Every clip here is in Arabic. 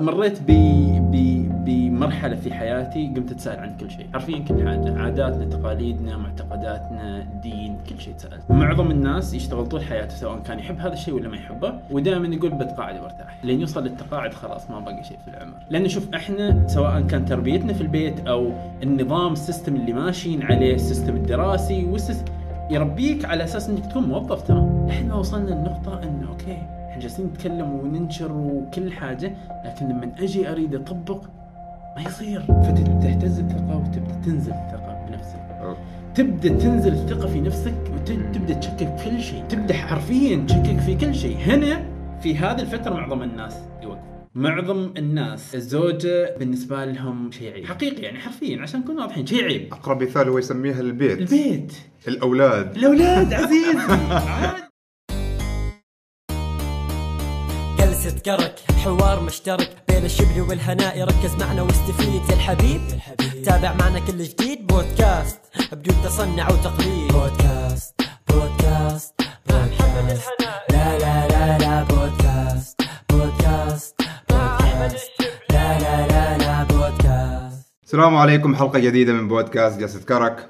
مريت ب... بمرحلة في حياتي قمت أتساءل عن كل شيء. حرفيا كل حاجة. عاداتنا تقاليدنا معتقداتنا دين كل شيء تساءلت معظم الناس يشتغل طول حياته سواء كان يحب هذا الشيء ولا ما يحبه ودائما يقول بتقاعد وارتاح لين يوصل للتقاعد خلاص ما باقي شيء في العمر. لأن شوف إحنا سواء كان تربيتنا في البيت أو النظام ال system اللي ماشيين عليه ال system الدراسي وال system يربيك على أساس إنك تكون موظف ترى. إحنا وصلنا لنقطة إنه okay إحنا جالسين نتكلم وننشر وكل حاجة لكن لما أجي أريد أطبق ما يصير. فتهتز الثقة وتبدأ تنزل الثقة بنفسك. تبدأ تنزل الثقة في نفسك وتبدأ تشكك في كل شيء. تبدأ حرفيا تشكك في كل شيء. هنا في هذه الفترة معظم الناس يوقفون معظم الناس الزوجة بالنسبة لهم شيء عيب. حقيقي يعني حرفيا عشان نكون واضحين شيء عيب. أقرب مثال هو يسميها البيت. البيت. الأولاد. الأولاد عزيز عادي. جلسة كرك حوار مشترك بين الشبل والهناء. ركز معنا واستفيد يا الحبيب. تابع معنا كل جديد. بودكاست بدون تصنع وتقليد. بودكاست بودكاست بودكاست. لا لا لا لا بودكاست بودكاست بودكاست. لا لا لا لا بودكاست. السلام عليكم حلقة جديدة من بودكاست جلسة كرك.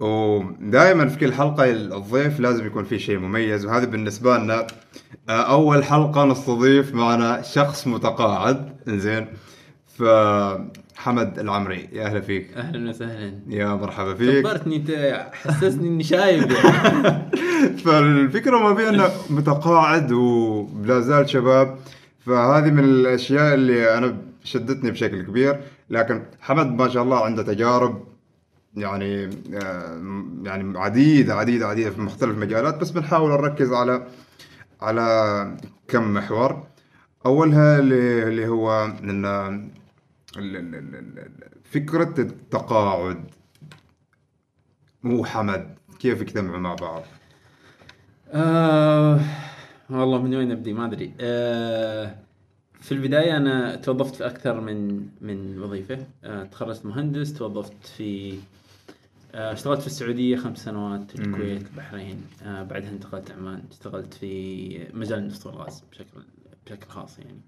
ودائما في كل حلقة الضيف لازم يكون فيه شيء مميز وهذا بالنسبة لنا آه، أول حلقة نستضيف معنا شخص متقاعد. زين فحمد العمري يا أهلا فيك. أهلا وسهلا. يا مرحبا فيك. كبرتني أنت حسسني إني شايب. يعني فالفكرة ما بين أنه متقاعد ولا زال شباب فهذه من الأشياء اللي أنا شدتني بشكل كبير. لكن حمد ما شاء الله عنده تجارب يعني آه، يعني عديدة عديدة عديدة في مختلف المجالات بس بنحاول نركز على على كم محور. أولها اللي هو إن فكرة التقاعد. مو حمد كيف يجتمعوا مع بعض؟ آه والله من وين أبدي؟ ما أدري. آه في البداية أنا توظفت في أكثر من من وظيفة. آه تخرجت مهندس توظفت في اشتغلت في السعودية خمس سنوات في الكويت البحرين. آه بعدها انتقلت عمان. اشتغلت في مجال النفط والغاز بشكل بشكل خاص يعني.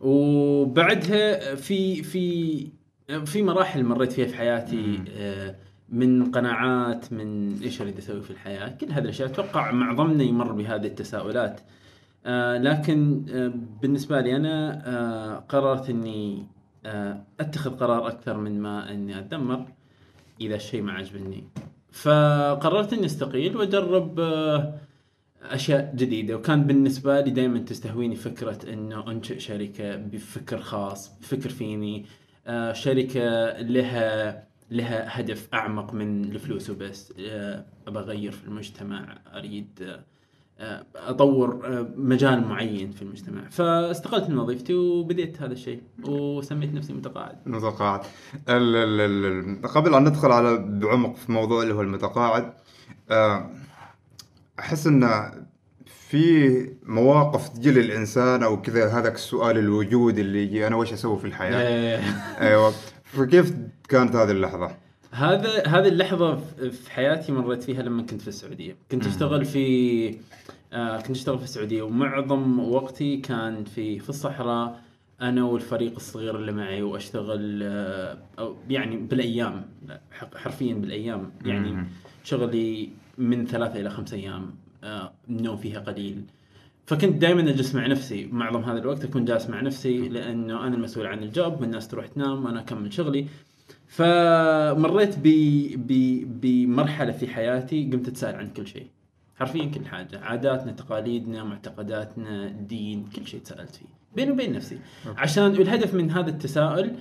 وبعدها في في في مراحل مريت فيها في حياتي آه، من قناعات من إيش أريد أسوي في الحياة. كل هذه الأشياء أتوقع معظمنا يمر بهذه التساؤلات. آه، لكن آه، بالنسبة لي أنا آه، قررت إني آه، أتخذ قرار أكثر من ما إني أتذمر. إذا الشيء ما عجبني. فقررت إني أستقيل وأجرب آه، أشياء جديدة. وكان بالنسبة لي دائما تستهويني فكرة إنه أنشئ شركة بفكر خاص بفكر فيني. آه، شركة لها لها هدف أعمق من الفلوس وبس. آه، ابى اغير في المجتمع أريد أطور آه، مجال معين في المجتمع. فاستقلت من وظيفتي وبديت هذا الشيء وسميت نفسي متقاعد. متقاعد. ال ال ال ال- قبل أن ندخل على بعمق في موضوع اللي هو المتقاعد آه، أحس انه في مواقف تجي للإنسان أو كذا هذاك السؤال الوجودي اللي يجي أنا وش أسوي في الحياة؟ آه، أيوه. فكيف كانت هذه اللحظة؟ هذا هذه اللحظة في- حياتي مريت فيها لما كنت في السعودية، كنت أشتغل في آه كنت أشتغل في السعودية ومعظم وقتي كان في في الصحراء أنا والفريق الصغير اللي معي وأشتغل آه أو يعني بالأيام حرفيا بالأيام. يعني. شغلي من ثلاثة إلى خمسة أيام آه النوم فيها قليل. فكنت دائما أجلس مع نفسي. معظم هذا الوقت أكون جالس مع نفسي لأنه أنا المسؤول عن الجوب والناس تروح تنام وأنا أكمل شغلي. فمريت ب... ب... بمرحلة في حياتي قمت أتساءل عن كل شيء. حرفيا كل حاجة. عاداتنا تقاليدنا معتقداتنا دين كل شيء تساءلت فيه. بيني وبين نفسي. عشان الهدف من هذا التساؤل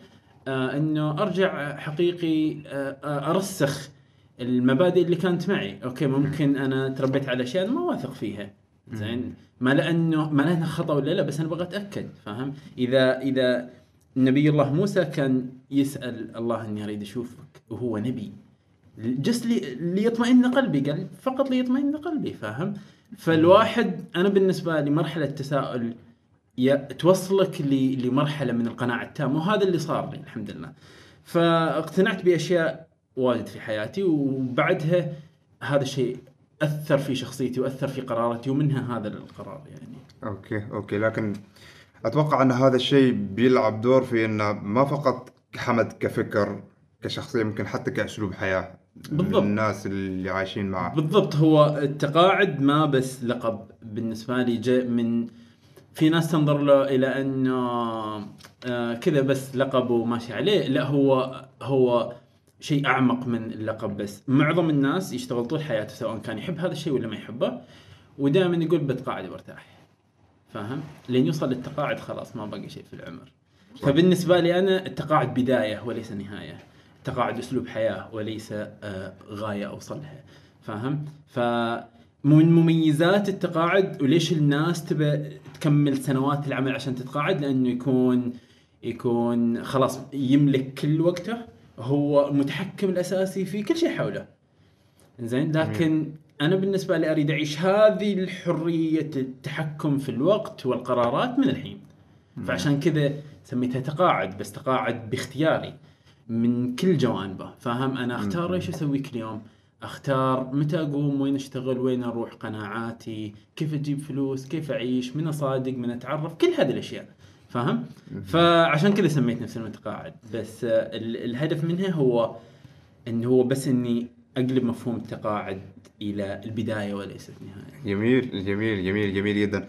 آه إنه أرجع حقيقي آه آه أرسخ المبادئ اللي كانت معي. أوكي ممكن أنا تربيت على أشياء ما واثق فيها. زين؟ ما لأنه ما لأنها خطأ ولا لا بس أنا أبغى أتأكد فاهم؟ إذا إذا نبي الله موسى كان يسأل الله اني اريد اشوفك وهو نبي. جس لي ليطمئن قلبي قال فقط ليطمئن قلبي فاهم؟ فالواحد أنا بالنسبة لي مرحلة تساؤل توصلك ل- لمرحلة من القناعة التامة وهذا اللي صار لي الحمد لله. فاقتنعت بأشياء واجد في حياتي وبعدها هذا الشيء أثر في شخصيتي وأثر في قراراتي ومنها هذا القرار يعني. okay okay لكن أتوقع أن هذا الشيء بيلعب دور في انه ما فقط حمد كفكر كشخصية يمكن حتى كأسلوب حياة بالضبط. الناس اللي عايشين معه. بالضبط. هو التقاعد ما بس لقب بالنسبة لي جاء من في ناس تنظر له إلى انه آه كذا بس لقب وماشي عليه. لا هو هو شيء أعمق من اللقب بس. معظم الناس يشتغل طول حياته سواء كان يحب هذا الشيء ولا ما يحبه ودائما يقول بتقاعد وارتاح. فاهم؟ لين يوصل للتقاعد خلاص ما باقي شيء في العمر. فبالنسبة لي أنا التقاعد بداية وليس نهاية. التقاعد أسلوب حياة وليس آه، غاية اوصلها فاهم؟ ف من مميزات التقاعد وليش الناس تبى تكمل سنوات العمل عشان تتقاعد؟ لأنه يكون يكون خلاص يملك كل وقته هو المتحكم الأساسي في كل شيء حوله. زين؟ لكن أنا بالنسبة لي أريد أعيش هذه الحرية التحكم في الوقت والقرارات من الحين. فعشان كذا سميتها تقاعد بس تقاعد باختياري من كل جوانبه. فاهم؟ أنا أختار إيش أسوي كل يوم. أختار متى أقوم وين أشتغل وين أروح قناعاتي كيف أجيب فلوس كيف أعيش من أصادق من أتعرف كل هذه الأشياء. فاهم؟ فعشان كذا سميت نفسي المتقاعد. بس ال- الهدف منها هو انه هو بس إني أقلب مفهوم التقاعد إلى البداية وليست النهايه جميل جميل جميل جميل جدا.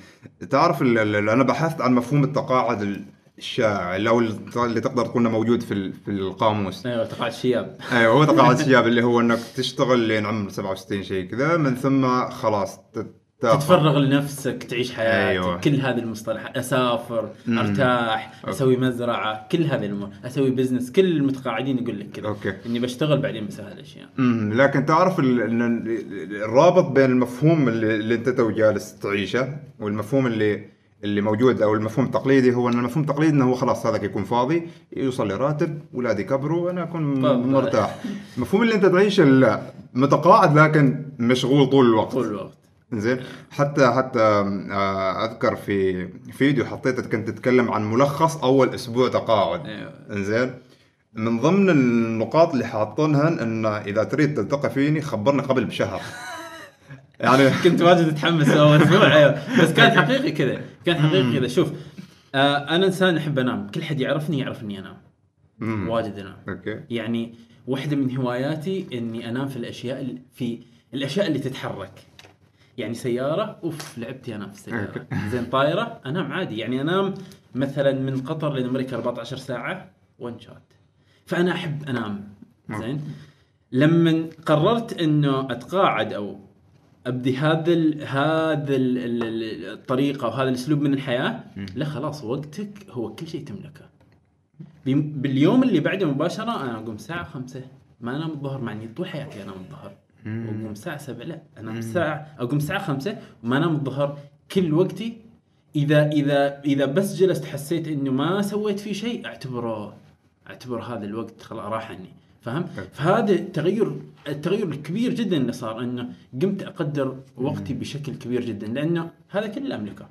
تعرف أنا بحثت عن مفهوم التقاعد الشائع اللي هو اللي تقدر تقول موجود في في القاموس. أيوه تقاعد شياب أيوه هو تقاعد الشياب اللي هو إنك تشتغل لين عمر 67 شيء كذا من ثم خلاص تتفرغ لنفسك تعيش حياتك أيوة. كل هذه المصطلحات أسافر أرتاح أسوي مزرعة كل هذه الأمور أسوي business كل المتقاعدين يقول لك كذا. okay. إني بشتغل بعدين بسوي هالاشياء لكن تعرف ال- ال- ال- الرابط بين المفهوم اللي, اللي أنت تو جالس تعيشه والمفهوم اللي اللي موجود أو المفهوم التقليدي هو إن المفهوم التقليدي إنه هو خلاص هذاك يكون فاضي يوصل لي راتب اولادي يكبروا وأنا أكون فاضي. مرتاح. المفهوم اللي أنت تعيشه لا متقاعد لكن مشغول طول الوقت. طول الوقت. زين. حتى حتى آه، أذكر في فيديو حطيته كنت تتكلم عن ملخص أول أسبوع تقاعد. أيوه. إنزين. من ضمن النقاط اللي حاطينها إن إذا تريد تلتقي فيني خبرني قبل بشهر. يعني كنت واجد متحمس أول أسبوع أيوه. بس كان حقيقي كذا كان حقيقي كذا. شوف آه أنا إنسان أحب أنام. كل حد يعرفني يعرف اني انام. واجد أنام. okay. يعني واحدة من هواياتي إني أنام في الأشياء ال- في الأشياء اللي تتحرك. يعني سيارة off لعبت انام في السيارة زين طايرة أنام عادي. يعني أنام مثلا من قطر لامريكا 14 ساعة وان شوت فأنا أحب أنام. زين؟ لما قررت إنه أتقاعد أو أبدي هذا ال هذا ال ال- الطريقة وهذا الأسلوب من الحياة لا خلاص وقتك هو كل شيء تملكه. باليوم اللي بعده مباشرة أنا أقوم الساعة خمسة ما أنام الظهر مع إني طول حياتي أنام الظهر. واقوم الساعة سبعة لا أنام الساعة أقوم الساعة خمسة وما أنام الظهر كل وقتي. إذا إذا إذا بس جلست حسيت انه ما سويت فيه شيء أعتبره أعتبر هذا الوقت خلاص راح عني. فهم؟ فهذا التغير التغير الكبير جدا اللي صار إنه قمت أقدر وقتي بشكل كبير جدا لأنه هذا كله املكه.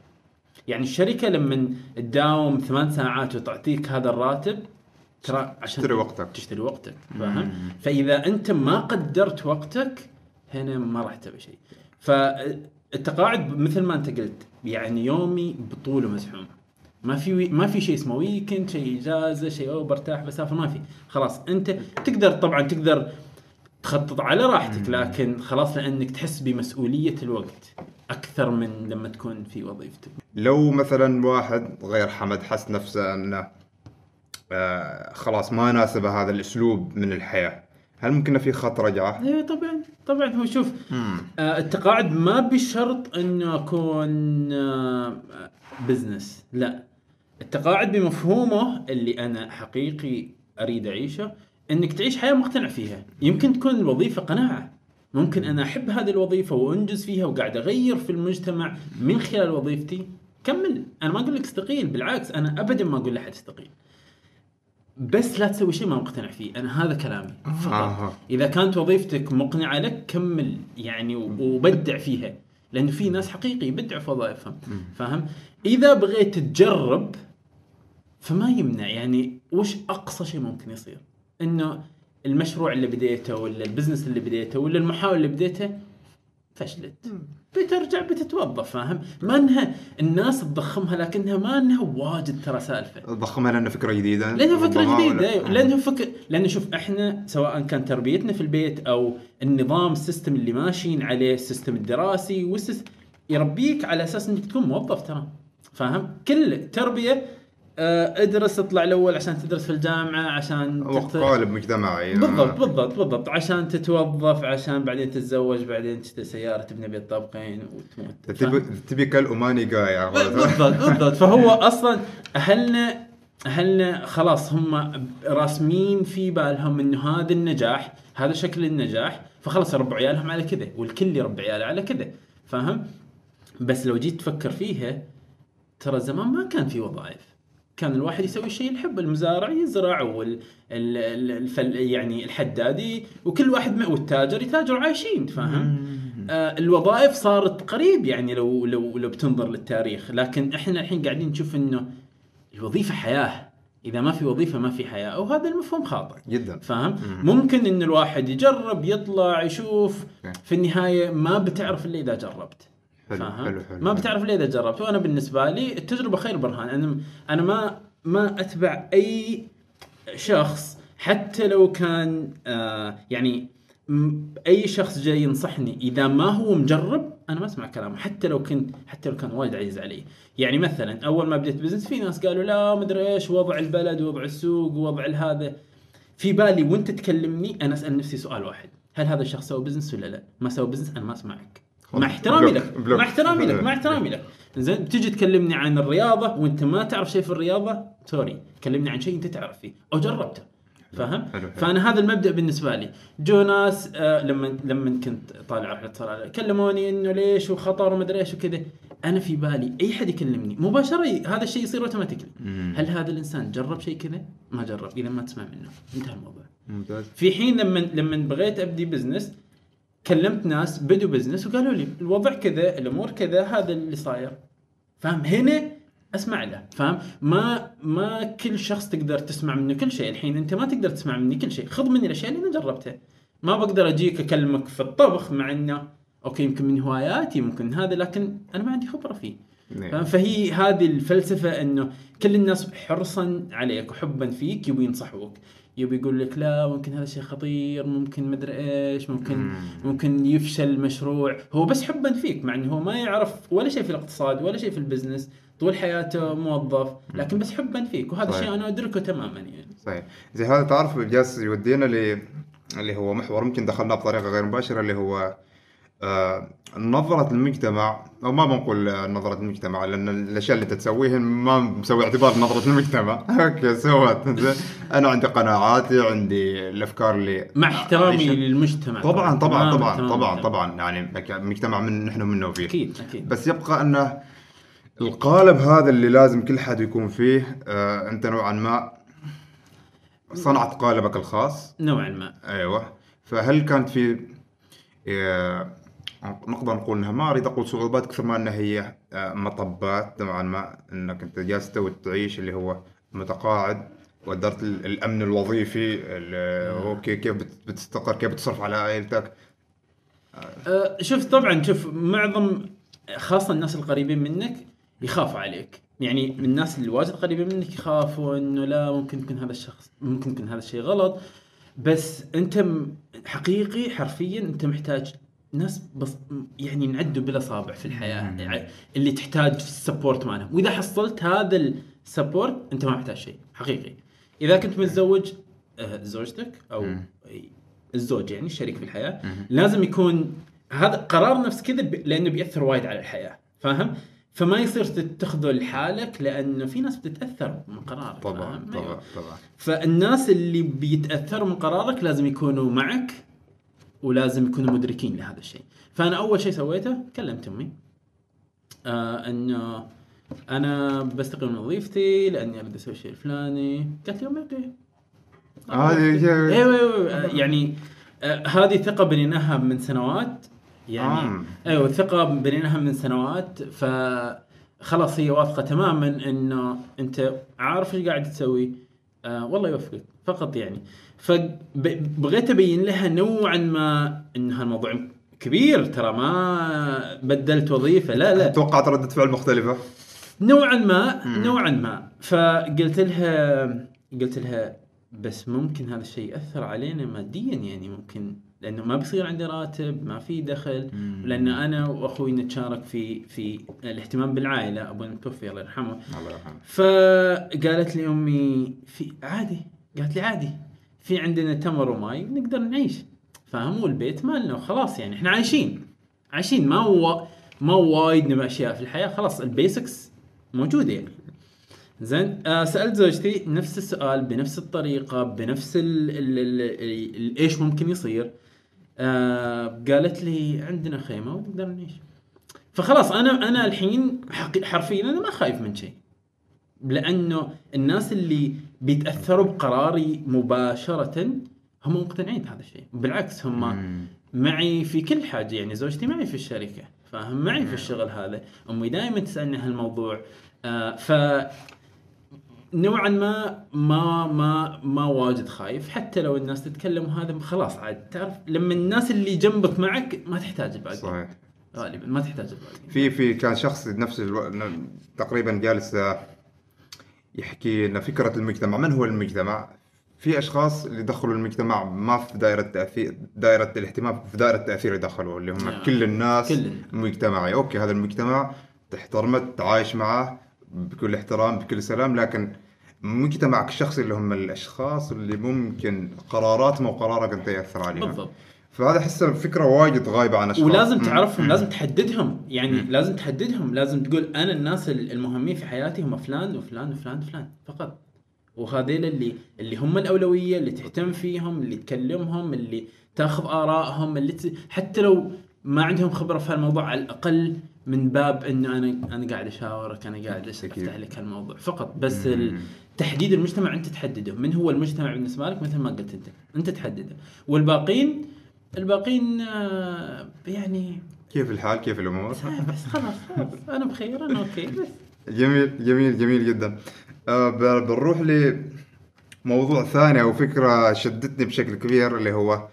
يعني الشركة لما تداوم ثمان ساعات وتعطيك هذا الراتب ترى عشان تشتري وقتك. تشتري وقتك فاهم؟ فإذا أنت ما قدرت وقتك هنا ما راح تسوي شيء. فالتقاعد مثل ما أنت قلت يعني يومي بطوله مزحوم. ما في وي... ما في شيء اسمه ويكند شيء إجازة شيء أو برتاح بسافر ما في خلاص أنت تقدر طبعا تقدر تخطط على راحتك لكن خلاص لأنك تحس بمسؤولية الوقت أكثر من لما تكون في وظيفتك لو مثلا واحد غير حمد حس نفسه أنه آه خلاص ما ناسبه هذا الأسلوب من الحياة. هل ممكن في خط رجعة؟ أيوه طبعا طبعا. هو شوف آه التقاعد ما بشرط إنه أكون آه بزنس لا. التقاعد بمفهومه اللي أنا حقيقي أريد أعيشه إنك تعيش حياة مقتنع فيها. يمكن تكون الوظيفة قناعة. ممكن أنا أحب هذه الوظيفة وأنجز فيها وقاعد أغير في المجتمع من خلال وظيفتي. كمل. أنا ما أقول لك استقيل بالعكس أنا ابدا ما أقول لأحد استقيل. بس لا تسوي شيء ما مقتنع فيه. أنا هذا كلامي فقط. آه. إذا كانت وظيفتك مقنعة لك كمل يعني وبدع فيها. لأنه في ناس حقيقي يبدعوا في وظائفهم. فاهم؟ إذا بغيت تجرب فما يمنع. يعني وش أقصى شيء ممكن يصير؟ إنه المشروع اللي بديته ولا البزنس اللي بديته ولا المحاولة اللي بديته فشلت. بترجع بتتوظف فاهم؟ ما انها الناس تضخمها لكنها ما انها واجد ترى سالفة. ضخمها لأنه فكرة جديدة؟ لأنها فكرة جديدة ولا- أيوة. لأنه فكر لأنه شوف إحنا سواء كان تربيتنا في البيت أو النظام ال system اللي ماشيين عليه ال system الدراسي وال system يربيك على أساس إنك تكون موظف ترى فاهم؟ كل تربية آه، ادرس اطلع الأول عشان تدرس في الجامعة عشان تت- قالب مجتمعي. بالضبط بالضبط بالضبط. عشان تتوظف عشان بعدين تتزوج بعدين تشتري سيارة تبني بيت طابقين وتموت. تبي تبي كل اماني قايع بالضبط بالضبط. فهو أصلا اهلنا أهلنا خلاص هم راسمين في بالهم إنه هذا النجاح هذا شكل النجاح فخلاص يربوا عيالهم على كذا والكل يربي عياله على كذا. فاهم؟ بس لو جيت تفكر فيها ترى زمان ما كان في وظائف. كان الواحد يسوي الشيء اللي يحبه المزارع يزرع وال الفل يعني الحدادي وكل واحد والتاجر يتاجروا عايشين فاهم؟ آه الوظائف صارت قريب يعني لو لو لو بتنظر للتاريخ. لكن إحنا الحين قاعدين نشوف إنه الوظيفة حياة. إذا ما في وظيفة ما في حياة وهذا المفهوم خاطئ. جدا. فاهم؟ ممكن إن الواحد يجرب يطلع يشوف. في النهاية ما بتعرف إلا إذا جربت. حلو، حلو، حلو، ما. بتعرف الا إذا جربت. وأنا بالنسبة لي التجربة خير برهان. أنا أنا ما ما أتبع أي شخص حتى لو كان آه يعني أي شخص جاي ينصحني. إذا ما هو مجرب أنا ما أسمع كلامه. حتى لو كنت حتى لو كان وايد عزيز علي. يعني مثلا أول ما بديت business في ناس قالوا لا مدري إيش وضع البلد وضع السوق ووضع هذا في بالي وأنت تكلمني أنا أسأل نفسي سؤال واحد. هل هذا الشخص سوى business ولا لا؟ ما سوى business أنا ما أسمعك. مع احترامي لك. مع احترامي لك مع احترامي لك. زين بتجي تكلمني عن الرياضة وانت ما تعرف شيء في الرياضة sorry. كلمني عن شيء انت تعرف فيه أو جربته. فاهم؟ فأنا هذا المبدأ بالنسبة لي. جو ناس آه لما لما كنت طالع رحلة صلالة كلموني إنه ليش وخطر ومدري إيش وكذا. أنا في بالي أي حد يكلمني مباشرة هذا الشيء يصير automatically هل هذا الإنسان جرب شيء كذا؟ ما جرب إذا ما تسمع منه. انتهى الموضوع. ممتاز. في حين لما لما بغيت أبدي business كلمت ناس بدوا business وقالوا لي الوضع كذا الأمور كذا هذا اللي صاير. فاهم؟ هنا أسمع له فاهم؟ ما ما كل شخص تقدر تسمع منه كل شيء. الحين أنت ما تقدر تسمع مني كل شيء. خذ مني الأشياء اللي أنا جربتها. ما بقدر أجيك أكلمك في الطبخ مع إنه okay يمكن من هواياتي ممكن هذا لكن أنا ما عندي خبرة فيه. نعم. فهي هذه الفلسفة إنه كل الناس حرصا عليك وحبا فيك يبي ينصحوك. يبي يقول لك لا ممكن هذا شيء خطير ممكن مدري إيش ممكن ممكن يفشل المشروع. هو بس حبا فيك مع إنه هو ما يعرف ولا شيء في الاقتصاد ولا شيء في ال business طول حياته موظف لكن بس حبا فيك وهذا. الشيء أنا أدركه تماما يعني. صحيح. زي هذا تعرف جالس يودينا ل اللي هو محور يمكن دخلناه بطريقة غير مباشرة اللي هو نظرة المجتمع أو ما بنقول آه، نظرة المجتمع لأن الأشياء اللي تسويها ما مسوي اعتبار نظرة المجتمع. أوكي سوت أنا عندي قناعاتي عندي الأفكار اللي مع احترامي. للمجتمع. طبعا طبعا طبعا طبعا. طبعا. يعني مجتمع من نحن منه وفيه أكيد أكيد. بس يبقى أنه القالب هذا اللي لازم كل حد يكون فيه آه أنت نوعا ما صنعت قالبك الخاص. نوعا ما. أيوه. فهل كانت في آه نقدر نقول إنها ما أريد أقول صعوبات كثر ما إنها هي آه مطبات. نوعا ما إنك أنت جالس تو تعيش اللي هو متقاعد ودرت ال- الأمن الوظيفي ال- okay كيف بت- بتستقر كيف بتصرف على عائلتك. أه، شوف طبعا شوف معظم خاصة الناس القريبين منك يخافوا عليك. يعني من الناس اللي واجد قريبين منك يخافوا إنه لا ممكن يكون هذا الشخص ممكن يكون هذا الشيء غلط. بس أنت حقيقي حرفيا أنت محتاج ناس بس يعني ينعدوا بالاصابع في الحياة. يعني اللي تحتاج ال support مالهم. وإذا حصلت هذا ال support أنت ما محتاج شيء حقيقي. إذا كنت متزوج آه، زوجتك أو الزوج يعني الشريك في الحياة لازم يكون هذا قرار نفس كذا لأنه بيأثر وايد على الحياة. فاهم؟ فما يصير تتخذه لحالك لأنه في ناس بتتأثر من قرارك طبعا؟ طبعا أيوة. طبعا. فالناس اللي بيتأثروا من قرارك لازم يكونوا معك. ولازم يكونوا مدركين لهذا الشيء. فأنا أول شيء سويته كلمت أمي. آه انه أنا بستقيل من وظيفتي لأني أريد أسوي الشيء الفلاني. قالت لي أوكي. هذه شيء- أيوه آه، يعني آه، هذه ثقة بنيناها من سنوات. يعني آه. أيوه ثقة بنيناها من سنوات. ف خلاص هي واثقة تماما إنه أنت عارف إيش قاعد تسوي. آه والله يوفقك. فقط يعني. فبغيت أبين لها نوعا ما ان هالموضوع كبير ترى ما بدلت وظيفة لا لا. توقعت ردة فعل مختلفة. نوعا ما نوعا ما. فقلت لها قلت لها بس ممكن هذا الشيء يأثر علينا ماديا يعني ممكن لأنه ما بيصير عندي راتب ما في دخل لأن أنا وأخوي نتشارك في في الاهتمام بالعائلة. ابونا متوفي الله يرحمه. الله يرحمه. فقالت لي امي في عادي قالت لي عادي في عندنا تمر وماي نقدر نعيش. فاهم والبيت مالنا وخلاص يعني إحنا عايشين. عايشين. ما هو ما وايد نبغى أشياء في الحياة خلاص ال basics موجودة يعني. زين آه سألت زوجتي نفس السؤال بنفس الطريقة بنفس إيش ممكن يصير؟ آه قالت لي عندنا خيمة ونقدر نعيش. فخلاص أنا أنا الحين حرفيا أنا ما خايف من شيء. لأنه الناس اللي بيتأثروا بقراري مباشرة. هم مقتنعين بهذا الشيء. بالعكس هم مم. معي في كل حاجة. يعني زوجتي معي في الشركة فاهم معي في الشغل هذا. أمي دائما تسألني هالموضوع. آه ف نوعا ما ما ما ما واجد خايف. حتى لو الناس تتكلم وهذا خلاص عاد. تعرف لما الناس اللي جنبك معك ما تحتاج الباقي. صحيح. غالبا ما تحتاج الباقي. في في كان شخص نفس ألو... تقريبا جالس يحكي لنا فكرة المجتمع. من هو المجتمع؟ في أشخاص اللي دخلوا المجتمع ما في دائرة تأثير دائرة الاهتمام في دائرة التأثير يدخلوا اللي هم نعم. كل الناس كل. مجتمعي. أوكي هذا المجتمع تحترمه تعايش معه بكل احترام بكل سلام لكن مجتمعك الشخصي اللي هم الأشخاص اللي ممكن قراراتهم وقرارك أنت يأثر عليهم. بالضبط. فهذا أحس فكره وايد غايبة عن أشخاص ولازم. تعرفهم مم. لازم تحددهم يعني مم. لازم تحددهم لازم تقول أنا الناس المهمين في حياتي هم فلان وفلان وفلان وفلان فقط وهذيل اللي اللي هم الأولوية اللي تهتم فيهم اللي تكلمهم اللي تاخذ آرائهم اللي ت... حتى لو ما عندهم خبرة في هالموضوع على الأقل من باب انه أنا أنا قاعد أشاورك أنا قاعد. أفتح لك هالموضوع فقط بس. تحديد المجتمع أنت تحدده من هو المجتمع بالنسبة لك مثل ما قلت أنت أنت تحدده والباقين الباقين آه، يعني كيف الحال؟ كيف الأمور؟ بس خلاص خلاص. أنا بخير أنا أوكي بس. جميل جميل جميل جدا. آه ب- بنروح لموضوع ثاني أو فكرة شدتني بشكل كبير اللي هو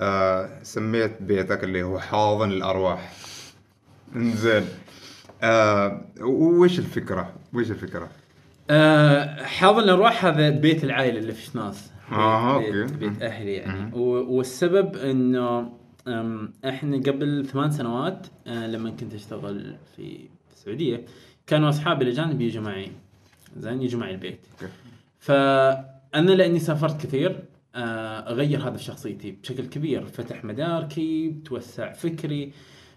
آه سميت بيتك اللي هو حاضن الأرواح. إنزين. آه وش الفكرة؟ وش الفكرة؟ آه، حاضن الأرواح هذا بيت العائلة اللي في شناص بيت, أوكي. بيت, بيت أهلي يعني. والسبب إنه إحنا قبل ثمان سنوات آه، لما كنت أشتغل في السعودية كانوا أصحابي الأجانب يجوا معي. زين يجوا معي البيت. فأنا لأني سافرت كثير آه، غير هذا في شخصيتي بشكل كبير. فتح مداركي توسع فكري.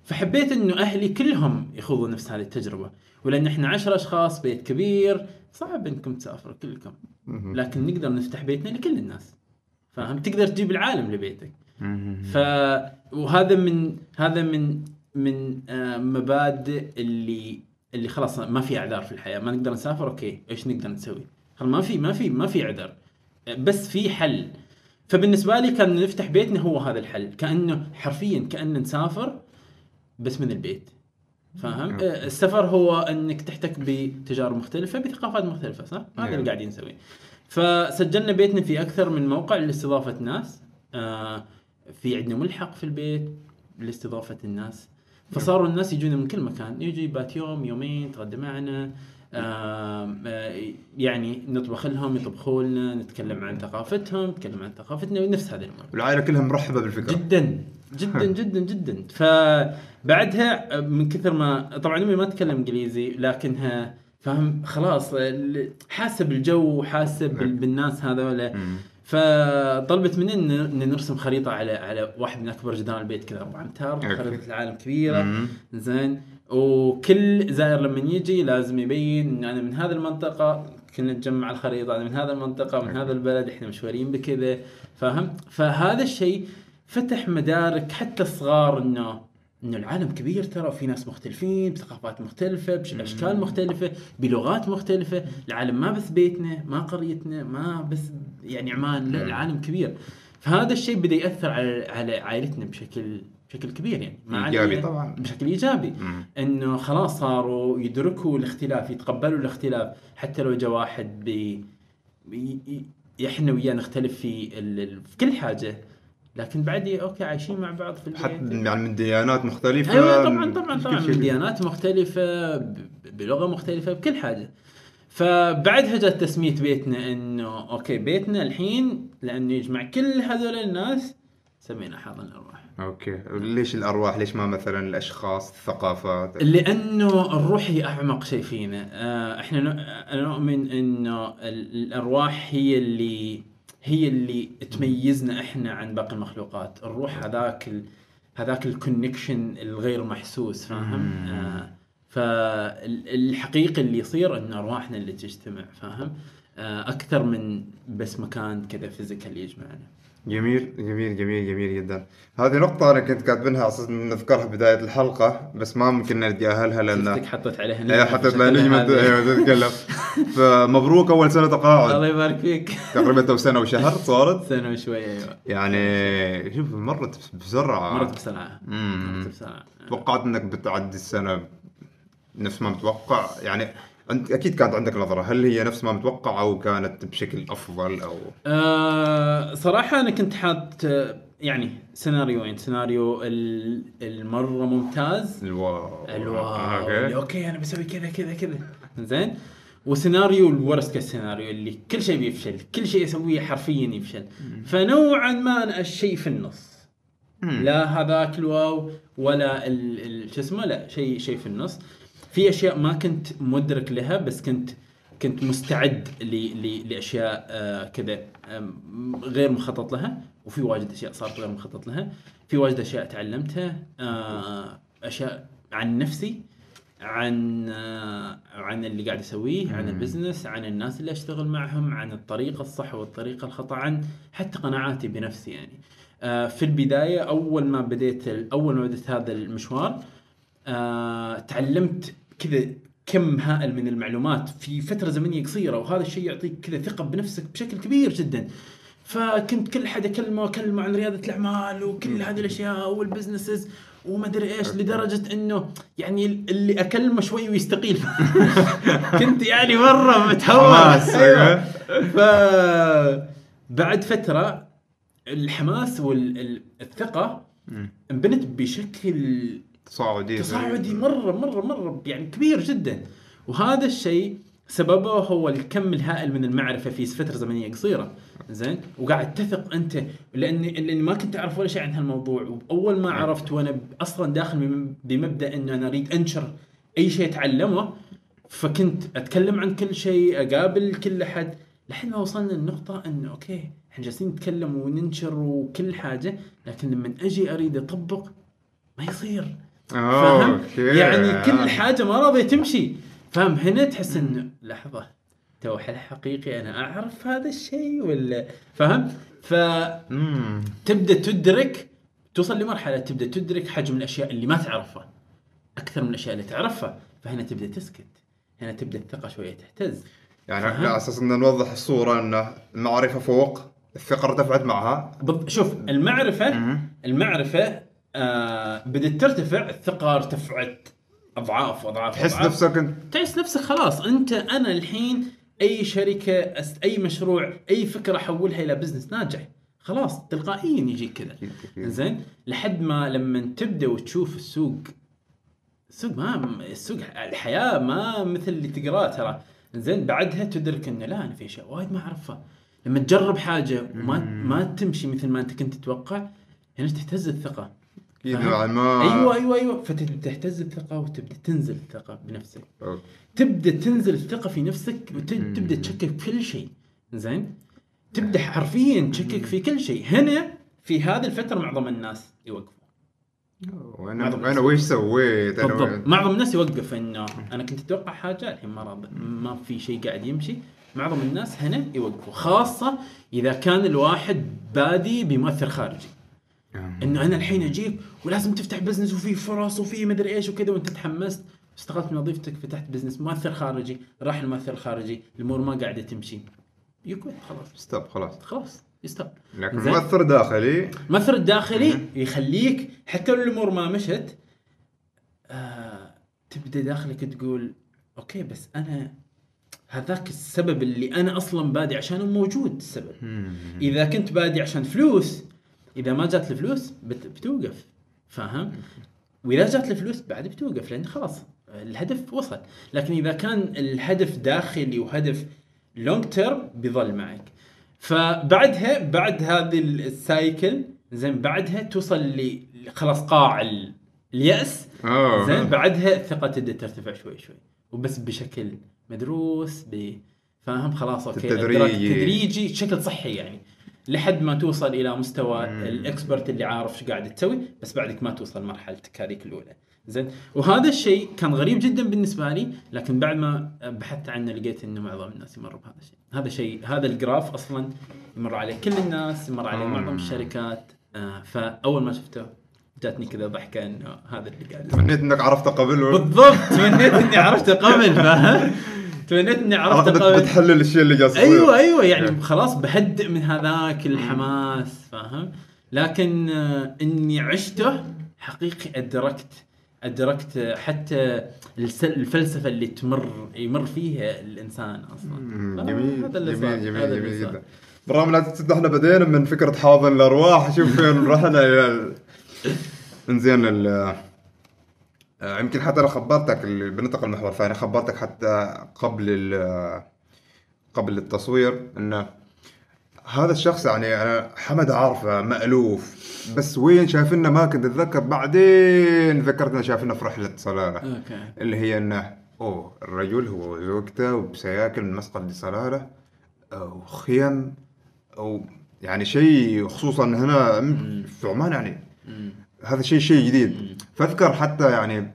فحبيت إنه أهلي كلهم يخوضوا نفس هذه التجربة. ولأن إحنا عشر أشخاص بيت كبير صعب إنكم تسافروا كلكم. لكن نقدر نفتح بيتنا لكل الناس. فاهم تقدر تجيب العالم لبيتك. ف وهذا من هذا من من آه، مبادئ اللي اللي خلاص ما في أعذار في الحياة. ما نقدر نسافر أوكي إيش نقدر نسوي؟ خلاص ما في ما في ما في آه، بس في حل. فبالنسبة لي كان نفتح بيتنا هو هذا الحل. كأنه حرفيا كأنه نسافر بس من البيت. فاهم. آه، السفر هو إنك تحتك بتجارب مختلفة بثقافات مختلفة صح؟ هذا. اللي قاعدين نسويه فسجلنا بيتنا في أكثر من موقع لاستضافة ناس. آه، في عندنا ملحق في البيت لاستضافة الناس. فصاروا الناس يجونا من كل مكان. يجي يبات يوم يومين يتغدى معنا. آم، آه، يعني نطبخ لهم يطبخوا لنا نتكلم عن ثقافتهم نتكلم عن ثقافتنا نفس هذه الأمور. والعائلة كلها مرحبة بالفكرة. جدا. جدا جدا جدا. فبعدها من كثر ما طبعا أمي ما تتكلم إنجليزي لكنها فاهم خلاص حاسة بالجو وحاسه بال- بالناس هذول. فطلبت مني إن نرسم خريطة على على واحد من أكبر جدران البيت كذا 4 امتار. خريطة العالم كبيرة. زين. وكل زائر لما يجي لازم يبين إن أنا من هذه المنطقة كنا نجمع الخريطة أنا من هذه المنطقة من هذا البلد إحنا مشهورين بكذا. فاهم؟ فهذا الشيء فتح مدارك حتى الصغار إنه إنه العالم كبير ترى في ناس مختلفين بثقافات مختلفة باشكال مختلفة بلغات مختلفة العالم ما بس بيتنا ما قريتنا ما بس يعني عمان لا. العالم كبير فهذا الشيء بدأ يأثر على على عائلتنا بشكل بشكل كبير يعني ما إيجابي علي- طبعاً. بشكل إيجابي. إنه خلاص صاروا يدركوا الاختلاف يتقبلوا الاختلاف حتى لو جاء واحد بي بي- إحنا وياه نختلف في في كل حاجة لكن بعدي أوكي عايشين مع بعض في حتى يعني من ديانات مختلفة. أيوه طبعا طبعا طبعا. من ديانات مختلفة بلغة مختلفة بكل حاجة. فبعدها جت تسمية بيتنا إنه okay بيتنا الحين لأنه يجمع كل هذول الناس سمينا حاضن الأرواح. okay. ليش الأرواح؟ ليش ما مثلا الأشخاص الثقافات؟ لأنه الروح هي أعمق شيء فينا. آه، إحنا أنا نؤمن إنه ال- الأرواح هي اللي هي اللي تميزنا إحنا عن باقي المخلوقات. الروح هذاك ال... هذاك ال connection الغير محسوس فاهم. آه فالحقيقي اللي يصير إن أرواحنا اللي تجتمع فاهم؟ آه أكثر من بس مكان كذا physical يجمعنا. جميل جميل جميل جميل جدا. هذه نقطة أنا كنت كاتبينها على أساس نذكرها بداية الحلقة بس ما ممكن نتجاهلها لأن حطيت عليها هي حطيت لها نجمة أيوة تتكلم. فمبروك أول سنة الله تقاعد يبارك فيك. تقريبا تو سنة وشهر صارت؟ سنة وشوية أيوه. يعني شوف مرت بسرعة. مرت بسرعة. مم. مرت بسرعة. توقعت إنك بتعدي السنة نفس ما متوقع. يعني انت أكيد كانت عندك نظرة. هل هي نفس ما متوقع أو كانت بشكل أفضل أو آه صراحة أنا كنت حاط يعني سيناريوين سيناريو ال- المرة ممتاز. الواو. الواو. أوكي. أوكي أنا بسوي كذا كذا كذا. زين. وسيناريو ال worst case scenario اللي كل شيء بيفشل. كل شيء اسويه حرفيا يفشل. فنوعا ما أنا الشيء في النص. لا هذاك الواو ولا ال- ال- شو اسمه لا شيء شيء في النص. في أشياء ما كنت مدرك لها بس كنت كنت مستعد ل- ل- لأشياء آه كذا غير مخطط لها وفي واجد أشياء صارت غير مخطط لها. في واجد أشياء تعلمتها آه أشياء عن نفسي عن آه عن اللي قاعد أسويه عن البزنس عن الناس اللي أشتغل معهم عن الطريقة الصح والطريقة الخطأ عن حتى قناعاتي بنفسي يعني. في البداية أول ما بديت أول ما بديت هذا المشوار تعلمت كذا كم هائل من المعلومات في فترة زمنية قصيرة وهذا الشيء يعطيك كذا ثقة بنفسك بشكل كبير جدا. فكنت كل حد أكلمه أكلمه عن ريادة الأعمال وكل هذه الأشياء والبزنسز وما ادري إيش لدرجة إنه يعني اللي أكلمه شوي ويستقيل. كنت يعني مرة متهور. حماس، أيوة. ف بعد فترة الحماس والثقة. انبنت بشكل تصاعدي تصاعدي مره مره مرة يعني كبير جدا. وهذا الشيء سببه هو الكم الهائل من المعرفة في فتره زمنية قصيرة. زين؟ وقاعد تثق أنت لاني لاني ما كنت أعرف ولا شيء عن هالموضوع. وأول ما عرفت وأنا أصلا داخل بم- بمبدأ انه أنا أريد أنشر أي شيء أتعلمه فكنت أتكلم عن كل شيء أقابل كل أحد. لحد ما وصلنا للنقطه انه okay إحنا جالسين نتكلم وننشر وكل حاجة لكن لما أجي أريد أطبق ما يصير. فاهم؟ okay يعني كل حاجة ما راضية تمشي فاهم هنا تحس إنه لحظة تو هل حقيقي أنا أعرف هذا الشيء ولا فاهم؟ فتبدا مم. تدرك توصل لمرحلة تبدأ تدرك حجم الأشياء اللي ما تعرفها أكثر من الأشياء اللي تعرفها فهنا تبدأ تسكت هنا تبدأ الثقة شوية تهتز يعني؟ على أساس إن نوضح الصورة انه المعرفة فوق الثقة ارتفعت معها شوف المعرفة. المعرفة آه بدت ترتفع الثقة ارتفعت أضعاف أضعاف تحس أضعاف. نفسك انت تحس نفسك خلاص أنت أنا الحين أي شركة أس- أي مشروع أي فكرة احولها إلى بزنس ناجح. خلاص تلقائيا يجيك كذا. زين؟ لحد ما لما تبدأ وتشوف السوق السوق ما السوق الحياة ما مثل اللي تقراه ترى. زين؟ بعدها تدرك إنه لا أنا في أشياء وايد ما أعرفها. لما تجرب حاجة وما ما تمشي مثل ما أنت كنت تتوقع هنا تهتز الثقة. أكيد؟ نوعا ما. أيوه أيوه أيوه. فتبدا تهتز الثقه وتبدأ تنزل الثقة بنفسك. أوكي. تبدأ تنزل الثقة في نفسك وتبدا تشكك في كل شيء. زين؟ تبدأ حرفيا تشكك في كل شيء. هنا في هذه الفترة معظم الناس يوقفوا. وأنا أنا ويش سويت؟ أنا بالضبط. معظم الناس يوقف إنه أنا كنت أتوقع حاجة الحين ما راضي ما في شيء قاعد يمشي. معظم الناس هنا يوقفوا خاصة إذا كان الواحد بادي بمؤثر خارجي. إنه أنا الحين اجيك ولازم تفتح business وفي فرص وفي مدري إيش وكذا وأنت تحمست. استقلت من وظيفتك فتحت business مؤثر خارجي راح المؤثر الخارجي الأمور ما قاعدة تمشي. يقول خلاص. stop خلاص. خلاص ي stop لكن زين. مؤثر داخلي. المؤثر الداخلي يخليك حتى لو الأمور ما مشت آه تبدأ داخلك تقول okay بس أنا هذاك السبب اللي أنا أصلا بادي عشانه موجود السبب. إذا كنت بادي عشان فلوس إذا ما جات الفلوس بت- بتوقف فاهم؟ وإذا جات الفلوس بعد بتوقف لأن خلاص الهدف وصل. لكن إذا كان الهدف داخلي وهدف long term بيظل معك. فبعدها بعد هذه ال cycle زين بعدها توصل ل خلاص قاع ال- اليأس. آه. زين بعدها الثقة تبدأ ترتفع شوي شوي. وبس بشكل مدروس ب فاهم؟ خلاص okay تدريجي. تدريجي بشكل صحي يعني. لحد ما توصل إلى مستوى ال expert اللي عارف إيش قاعد تسوي بس بعدك ما توصل مرحلتك هذيك الأولى. زين؟ وهذا الشيء كان غريب جدا بالنسبة لي لكن بعد ما بحثت عنه لقيت إنه معظم الناس يمروا بهذا الشيء. هذا شيء هذا الجراف أصلا يمر عليه. كل الناس يمر عليه معظم الشركات. آه فأول ما شفته جاتني كذا ضحكة إنه هذا اللي قاعد. تمنيت إنك عرفته قبل. بالضبط تمنيت إني عرفته قبل فاهم؟ تمنيت اني بت- قبل. بتحلل الشيء اللي يصير. أيوه أيوه يعني خلاص بهدئ من هذاك الحماس فاهم؟ لكن آه، إني عشته حقيقي أدركت أدركت حتى الفلسفة اللي تمر يمر فيها الإنسان أصلا. آه، جميل هذا اللي جميل جميل هذا جميل. جدا. بالرغم ان إحنا بدينا من فكرة حاضن الأرواح شوف فين رحنا إلى ال- انزين آه، يمكن حتى أنا خبرتك ال- بننتقل المحور الثاني خبرتك حتى قبل ال- قبل التصوير انه هذا الشخص يعني أنا حمد عارفه مألوف بس وين شايفنا ما كنت أتذكر بعدين ذكرتنا شايفنا في رحلة صلالة. أوكي. اللي هي إنه أوه الرجل هو وزوجته وسياكل من مسقط لصلالة أو خيم أو يعني شيء خصوصا هنا في عمان يعني. مم. هذا شيء شيء جديد. فأذكر حتى يعني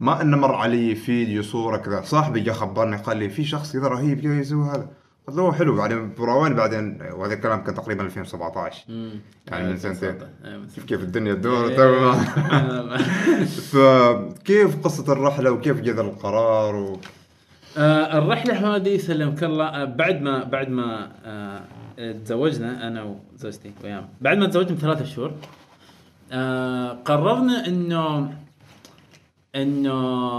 ما انه مر علي فيديو صورة كذا صاحبي جا خبرني قال لي في شخص كذا رهيب جاي يسوي هذا. قلت له حلو بعدين براواني بعدين وهذا الكلام كان تقريبا 2017 مم. يعني من سنتين. أيوة، شوف كيف الدنيا تدور؟ إيه، الله. فكيف قصة الرحلة وكيف جذر القرار و... آه، الرحلة هذه سلمك الله آه، بعد ما بعد ما آه، تزوجنا أنا وزوجتي ويام بعد ما تزوجنا بثلاثة شهور آه، قررنا انه إنه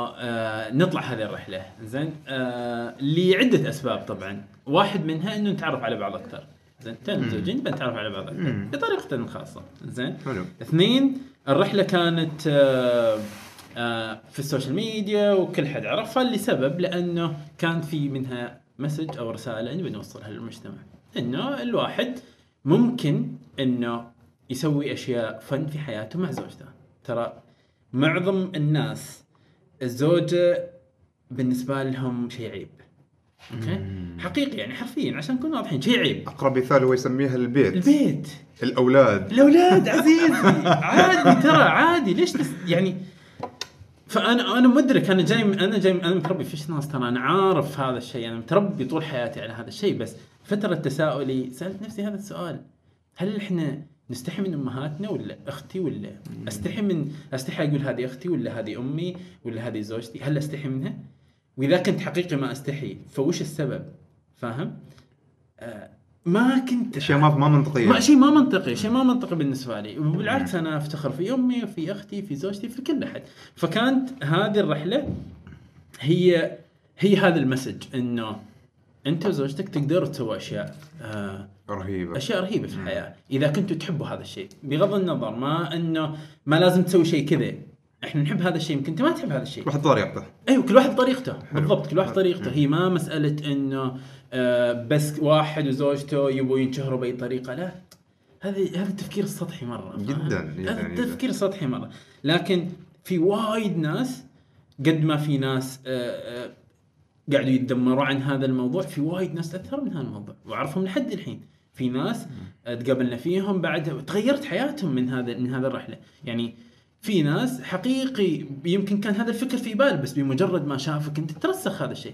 آه، نطلع هذه الرحلة. زين؟ آه، لعدة أسباب طبعا. واحد منها إنه نتعرف على بعض أكثر زين؟ تونا متزوجين بنتعرف على بعض أكثر. بطريقتنا الخاصه زين؟ حلو. اثنين الرحلة كانت آه، آه، في ال social media وكل حد عرفها لسبب لأنه كان في منها message أو رسالة نبي نوصلها للمجتمع. إنه الواحد ممكن إنه يسوي أشياء fun في حياته مع زوجته. ترى معظم الناس الزوجة بالنسبة لهم شيء عيب. أوكي؟ حقيقي يعني حرفيا عشان نكون واضحين شيء عيب. أقرب مثال هو يسميها البيت. البيت. الأولاد. الأولاد عزيزي. عادي ترى عادي. ليش تس؟ يعني فأنا أنا مدرك أنا جاي أنا جاي أنا متربي فيش ناس ترى أنا عارف هذا الشيء. أنا متربي طول حياتي على هذا الشيء بس فترة تساؤلي سألت نفسي هذا السؤال. هل إحنا نستحي من أمهاتنا ولا أختي ولا أستحي من أستحي أقول هذه أختي ولا هذه أمي ولا هذه زوجتي هل أستحي منها؟ وإذا كنت حقيقي ما أستحي فوش السبب؟ فاهم؟ آه ما كنت أشياء ما ما منطقية ما شيء ما منطقي شيء ما منطقي بالنسبة لي وبالعكس أنا أفتخر في أمي وفي أختي في زوجتي في كل أحد فكانت هذه الرحلة هي هي هذا المسج إنه أنت وزوجتك تقدروا تسووا أشياء آه رهيبة. أشياء رهيبة في الحياة. إذا كنتوا تحبوا هذا الشيء بغض النظر ما انه ما لازم تسوي شيء كذا. إحنا نحب هذا الشيء يمكن أنت ما تحب هذا الشيء. واحد طريقته. أيوه كل واحد بطريقته بالضبط كل واحد طريقته. هي ما مسألة إنه آه بس واحد وزوجته يبغوا ينشهروا بأي طريقة لا. هذه هذا التفكير السطحي مرة. فاهم؟ جداً، هذا. التفكير سطحي مرة. لكن في وايد ناس قد ما في ناس آه آه قاعدوا يتدمروا عن هذا الموضوع في وايد ناس تاثروا من هذا الموضوع وأعرفهم لحد الحين. في ناس تقابلنا فيهم بعد تغيرت حياتهم من هذا من هذا الرحلة. يعني في ناس حقيقي يمكن كان هذا الفكر في باله بس بمجرد ما شافك أنت ترسخ هذا الشيء.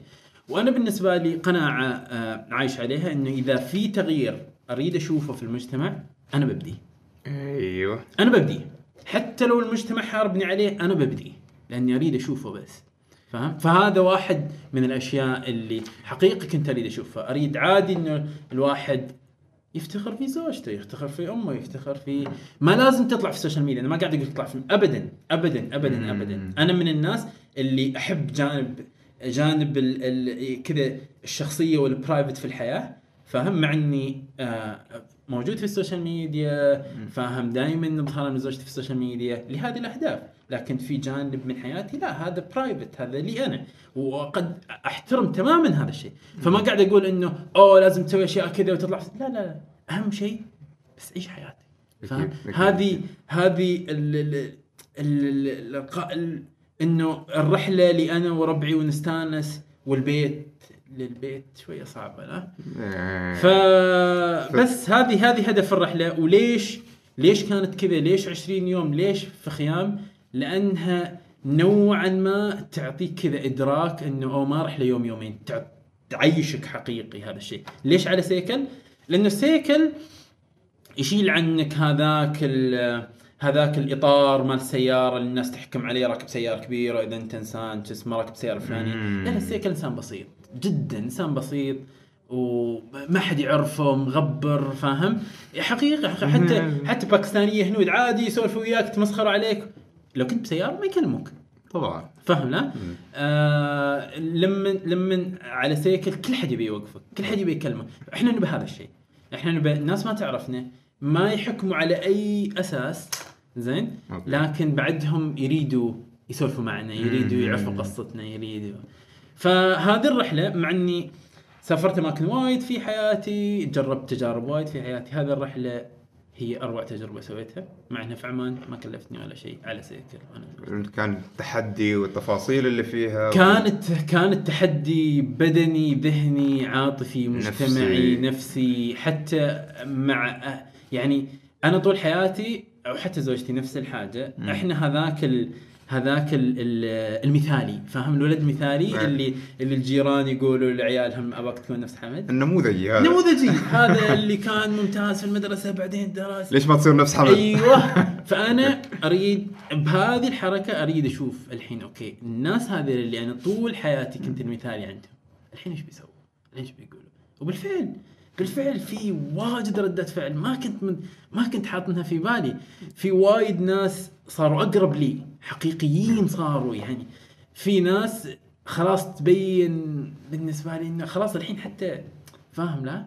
وأنا بالنسبة لي قناعة آه، عايش عليها إنه إذا في تغيير أريد أشوفه في المجتمع أنا ببديه أيوه. أنا ببديه حتى لو المجتمع حاربني عليه أنا ببديه لأني أريد أشوفه بس. فاهم فهذا واحد من الأشياء اللي حقيقي كنت أريد أشوفها. أريد عادي إنه الواحد يفتخر في زوجته يفتخر في أمه يفتخر في ما لازم تطلع في ال social media أنا ما قاعد أقول تطلع في ابدا ابدا ابدا ابدا. أنا من الناس اللي أحب جانب جانب ال ال كذا الشخصية وال private في الحياة فاهم مع اني آه موجود في ال social media فاهم دائما نظهر من زوجتي في ال social media لهذه الأهداف. لكن في جانب من حياتي لا هذا private هذا لي أنا. وقد أحترم تماما هذا الشيء. فما قاعد أقول إنه أوه لازم تسوي أشياء كذا وتطلع. لا لا لا. أهم شيء بس عيش حياتي فاهم. هذه هذه ال- ال- ال- ال- الق- ال- إنه الرحلة لي أنا وربعي ونستأنس والبيت للبيت شوية صعبة لا إيه. فبس هذه هذه هدف الرحلة وليش ليش كانت كذا؟ ليش 20 يوم؟ ليش في خيام؟ لأنها نوعا ما تعطيك كذا إدراك إنه أو ما رحلة يوم يومين تع- تعيشك حقيقي هذا الشيء. ليش على سيكل؟ لأنه السيكل يشيل عنك هذاك ال- هذاك الإطار مال السياره اللي الناس تحكم عليه راكب سيارة كبيرة إذا أنت إنسان شو اسمه راكب سيارة فلانية. لا السيكل إنسان بسيط. جدا إنسان بسيط وما حد يعرفه مغبر فاهم؟ حقيقة حقيقة. حتى. حتى باكستانية هنود عادي يسولفوا وياك يتمسخروا عليك. لو كنت بسيارة ما يكلموك. طبعا. فاهم؟ لا؟ آه لما لما على سيكل كل حد يبي يوقفك، كل حد يبي يكلمك، إحنا نبي هذا الشيء. إحنا نبي الناس ما تعرفنا، ما يحكموا على أي أساس. زين؟ لكن بعدهم يريدوا يسولفوا معنا، يريدوا. يعرفوا قصتنا، يريدوا. فهذه الرحلة مع إني سافرت أماكن وايد في حياتي، جربت تجارب وايد في حياتي، هذه الرحلة هي أروع تجربة سويتها، مع إنها في عمان ما كلفتني ولا شيء على سيكل أنا كان التحدي والتفاصيل اللي فيها كانت كانت تحدي بدني ذهني عاطفي مجتمعي نفسي. نفسي, حتى مع يعني أنا طول حياتي أو حتى زوجتي نفس الحاجة مم. إحنا هذاك ال هذاك ال ال المثالي فاهم الولد مثالي نعم. اللي اللي الجيران يقولوا لعيالهم أبغاك تكون نفس حمد النموذجي هذا نموذجي هذا اللي كان ممتاز في المدرسة بعدين درس ليش ما تصير نفس حمد؟ أيوه فأنا اريد بهذه الحركة أريد أشوف الحين أوكي الناس هذه اللي أنا طول حياتي كنت المثالي عندهم الحين إيش بيسووا؟ إيش بيقولوا؟ وبالفعل بالفعل في واجد ردات فعل. ما كنت من ما كنت حاطنها في بالي. في وايد ناس صاروا أقرب لي. حقيقيين صاروا يعني. في ناس خلاص تبين بالنسبة لي إنه خلاص الحين حتى فاهم لا؟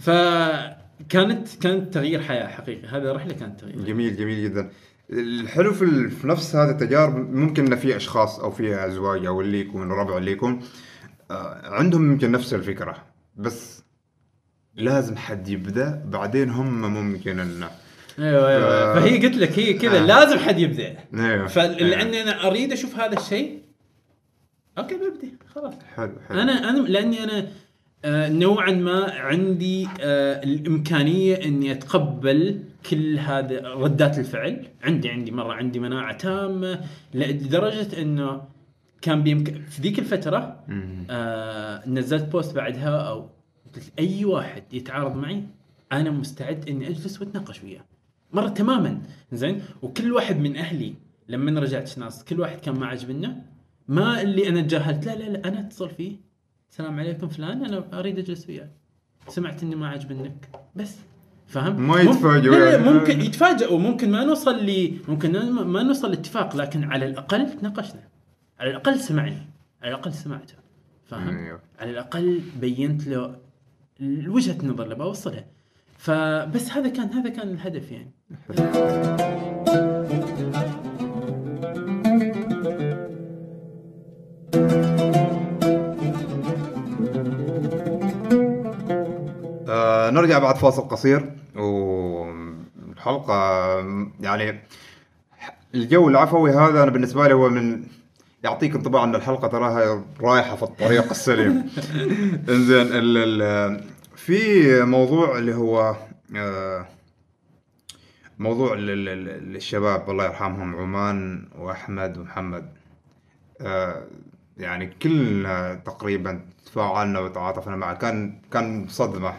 فكانت كانت تغيير حياة حقيقي. هذه الرحله كانت تغيير. جميل جميل جدا. الحلو في, ال- في نفس هذه التجارب ممكن ان في أشخاص أو في أزواج أو اللي يكون ربع اللي يكون آه، عندهم يمكن نفس الفكرة. بس لازم حد يبدأ بعدين هم ممكن إنه. أيوه أيوه. ف- فهي قلت لك هي كذا آه. لازم حد يبدأ. أيوه. فلاني أنا أريد أشوف هذا الشيء. أوكي ببدأ. خلاص. حلو حلو. أنا أنا لأني أنا آه، نوعا ما عندي آه، الإمكانية إني أتقبل كل هذا ردات الفعل. عندي عندي مرة عندي مناعة تامة لدرجة إنه كان بيمكن في ذيك الفترة. آه نزلت بوست بعدها أو أي واحد يتعارض معي أنا مستعد إني أجلس وأتناقش وياه. مرة تماما. زين؟ وكل واحد من أهلي لما رجعت ناس كل واحد كان ما عجبنه. ما اللي أنا تجاهلت لا لا لا أنا أتصل فيه. السلام عليكم فلان أنا أريد أجلس وياك. سمعت إني ما عجبنك. بس. فاهم ما يتفاجئوا يعني. ممكن يتفاجئوا ممكن ما نوصل لي ممكن ما ما نوصل لاتفاق لكن على الأقل تناقشنا. على الأقل سمعني. على الأقل سمعته. فاهم أيوه. على الأقل بينت له وجهة النظر اللي بوصلها فبس هذا كان هذا كان الهدف يعني. آه نرجع بعد فاصل قصير والحلقة يعني الجو العفوي هذا أنا بالنسبة لي هو من يعطيك انطباع أن الحلقة تراها رايحة في الطريق السليم. إنزين ال ال في موضوع اللي هو آه موضوع الشباب الله يرحمهم عمان وأحمد ومحمد. آه يعني كلنا تقريبا تفاعلنا وتعاطفنا معه. كان كان صدمة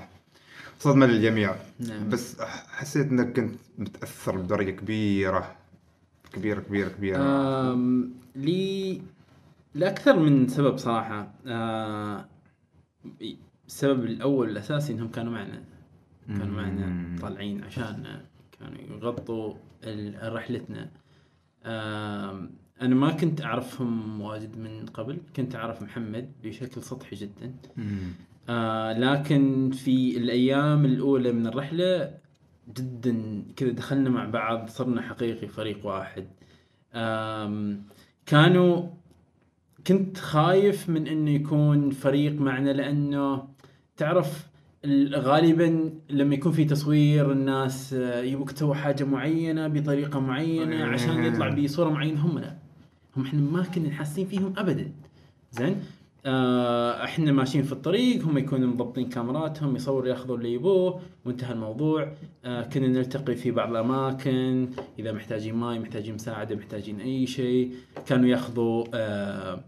صدمة للجميع. نعم. بس حسيت إنك كنت متأثر بدرجة كبيرة. كبيرة كبيرة آم، لي لأكثر من سبب صراحة. آه، السبب الأول الأساسي إنهم كانوا معنا. كانوا معنا. طالعين عشان كانوا يغطوا رحلتنا. أنا ما كنت أعرفهم واجد من قبل. كنت أعرف محمد بشكل سطحي جدا. آه لكن في الأيام الأولى من الرحلة جدا كذا دخلنا مع بعض صرنا حقيقي فريق واحد. كانوا كنت خايف من إنه يكون فريق معنا لأنه تعرف ال- غالبا لما يكون في تصوير الناس آه، يبوك تسوي حاجة معينة بطريقة معينة عشان يطلع بصورة معينة هم لا. هم إحنا ما كنا حاسين فيهم ابدا. زين؟ إحنا ماشيين في الطريق هم يكونوا مضبطين كاميراتهم يصوروا ياخذوا اللي يبوه وانتهى الموضوع. آه كنا نلتقي في بعض الأماكن إذا محتاجين ماي محتاجين مساعدة محتاجين أي شيء. كانوا ياخذوا آه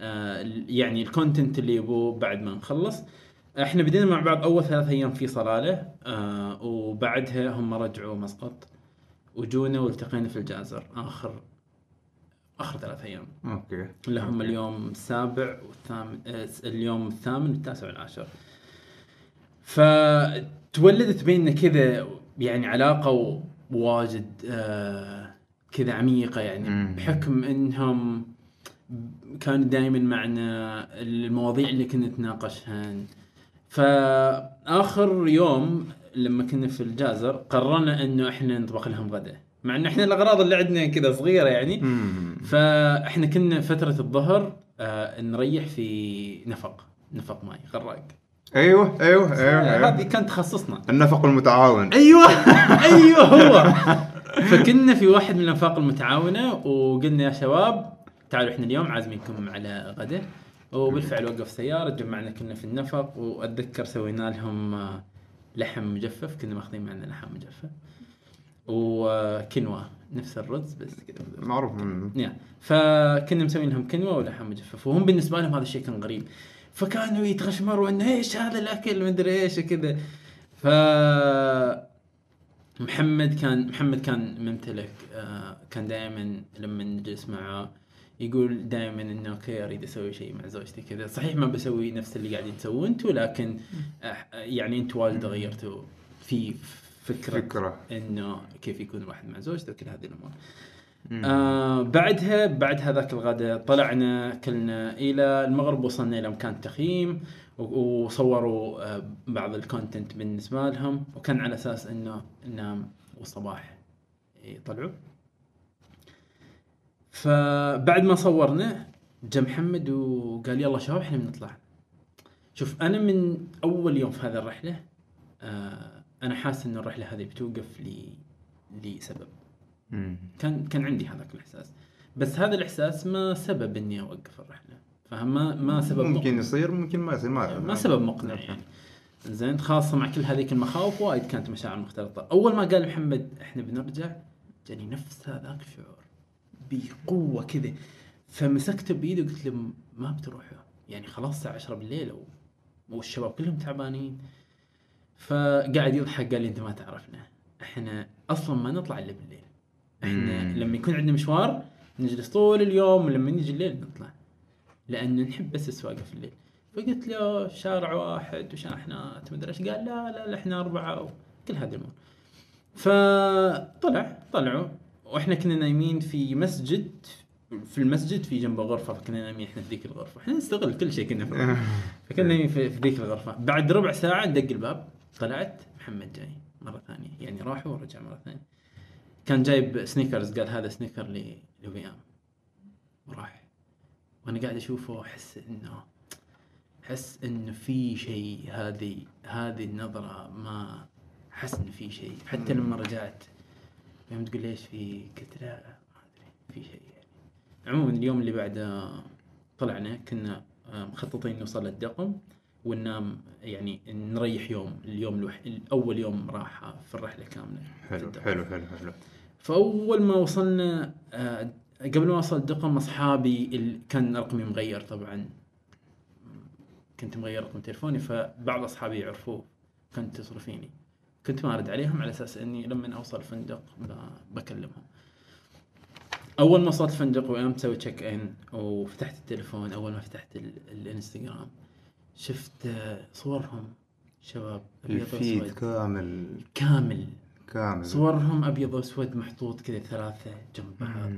آه يعني ال content اللي يبوه بعد ما نخلص. إحنا بدينا مع بعض أول ثلاث أيام في صلالة آه وبعدها هم رجعوا مسقط وجونا والتقينا في الجازر آخر آخر ثلاث أيام. أوكي. اللي هم اليوم السابع والثامن آه، اليوم الثامن والتاسع والعاشر. فتولدت بيننا كذا يعني علاقة واجد آه كذا عميقة يعني مم. بحكم إنهم كانوا دائما معنا المواضيع اللي كنا نتناقشها فآخر يوم لما كنا في الجازر قررنا إنه إحنا نطبخ لهم غدا مع انه إحنا الأغراض اللي عندنا كذا صغيرة يعني. فإحنا كنا فترة الظهر آه نريح في نفق نفق ماي غراق. أيوه أيوه أيوه, هذه أيوة. كان تخصصنا. النفق المتعاون. أيوه أيوه هو. فكنا في واحد من الأنفاق المتعاونة وقلنا يا شباب تعالوا إحنا اليوم عازمينكم على غدا وبالفعل وقف سيارة جمعنا كنا في النفق وأتذكر سوينا لهم آه، لحم مجفف كنا ماخذين معنا لحم مجفف. وكنوه نفس الرز بس كذا. معروف. يا فكنا مسوين لهم كنوه ولحم مجفف. وهم بالنسبة لهم هذا الشيء كان غريب. فكانوا يتغشمروا إنه إيش هذا الأكل مدري إيش وكذا. ف محمد كان محمد كان ممتلك آه، كان دائما لما نجلس معه يقول دائما إنه أوكي أريد أسوي شيء مع زوجتي كذا. صحيح ما بسوي نفس اللي قاعدين تسووه أنتم لكن آه، يعني أنتم واجد غيرتوا في فكرة فكرة. إنه كيف يكون الواحد مع زوجته وكل هذه الأمور. آه بعدها بعد هذاك الغداء طلعنا كلنا إلى المغرب وصلنا إلى مكان تخييم وصوروا آه بعض الكونتنت بالنسبة لهم وكان على أساس إنه ننام والصباح يطلعوا فبعد ما صورنا جاء محمد وقال يلا شباب إحنا بنطلع شوف أنا من أول يوم في هذه الرحلة آه أنا حاسس إن الرحلة هذه بتوقف لي لسبب مم. كان كان عندي هذاك الإحساس. بس هذا الإحساس ما سبب إني أوقف الرحلة. فاهم؟ ما ما سبب ممكن يصير ممكن ما يصير ما ما سبب مقنع يعني. زين خاصة مع كل هذيك المخاوف وايد كانت مشاعر مختلطة. أول ما قال محمد إحنا بنرجع جاني نفس هذاك الشعور. بقوة كذا. فمسكته بإيدي وقلت له ما بتروحوا؟ يعني خلاص الساعة 10 بالليل. والشباب كلهم تعبانين. فقاعد يضحك قال لي أنت ما تعرفنا. إحنا أصلا ما نطلع إلا بالليل. إحنا مم. لما يكون عندنا مشوار نجلس طول اليوم ولما نجي الليل نطلع. لأن نحب بس السواقة في الليل. فقلت له شارع واحد وشاحنات مدري إيش. قال لا لا لا إحنا أربعة. وكل هذه الأمور. فطلع طلعوا. وإحنا كنا نايمين في مسجد في المسجد في جنبه غرفة فكنا نايمين إحنا في ذيك الغرفة. إحنا نستغل كل شيء كنا في. فكنا نايمين في ذيك الغرفة. بعد ربع ساعة دق الباب. طلعت محمد جاي مرة ثانية يعني راح ورجع مرة ثانية. كان جايب سنيكرز قال هذا سنيكر لويام وراح. وأنا قاعد أشوفه واحس إنه أحس إنه في شيء هذه هذه النظرة ما أحس إنه في شيء. حتى لما رجعت يوم تقول ليش في؟ قلت لا ما أدري في شيء يعني. عموما اليوم اللي بعده طلعنا كنا مخططين نوصل للدقم. وننام يعني نريح يوم اليوم الوح... اول يوم راحة في الرحلة كاملة. حلو. حلو حلو حلو. فأول ما وصلنا آه، قبل ما أوصل الدقم أصحابي ال... كان رقمي مغير طبعا. كنت مغير رقم تليفوني فبعض أصحابي يعرفوه. كنت يتصلوا فيني كنت ما أرد عليهم على أساس إني لما أوصل الفندق بكلمهم. أول ما وصلت الفندق وقمت أسوي تشيك ان وفتحت التليفون أول ما فتحت ال... الانستغرام شفت صورهم شباب أبيض وأسود. كامل. كامل. كامل. صورهم أبيض وأسود محطوط كذا ثلاثة جنب بعض.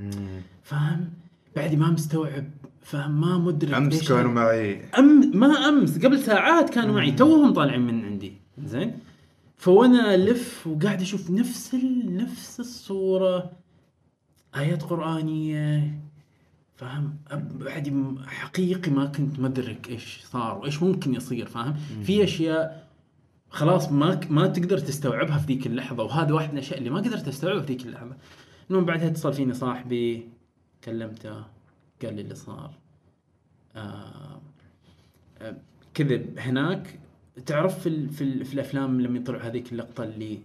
فاهم؟ بعدي ما مستوعب فاهم؟ ما مدرك أمس كانوا. معي. أم ما أمس قبل ساعات كانوا معي. توهم طالعين من عندي. زين؟ فوانا ألف وقاعد أشوف نفس ال... نفس الصورة. آيات قرآنية فاهم؟ م- حقيقي ما كنت مدرك إيش صار وإيش ممكن يصير فاهم؟ في أشياء خلاص ما ما تقدر تستوعبها في ذيك اللحظة وهذا واحد من الأشياء اللي ما قدرت أستوعبها في ذيك اللحظة. المهم بعدها اتصل فيني صاحبي كلمته قال لي اللي صار. آه آه، كذب هناك. تعرف في, ال- في, ال- في الأفلام لما يطلعوا هذيك اللقطة اللي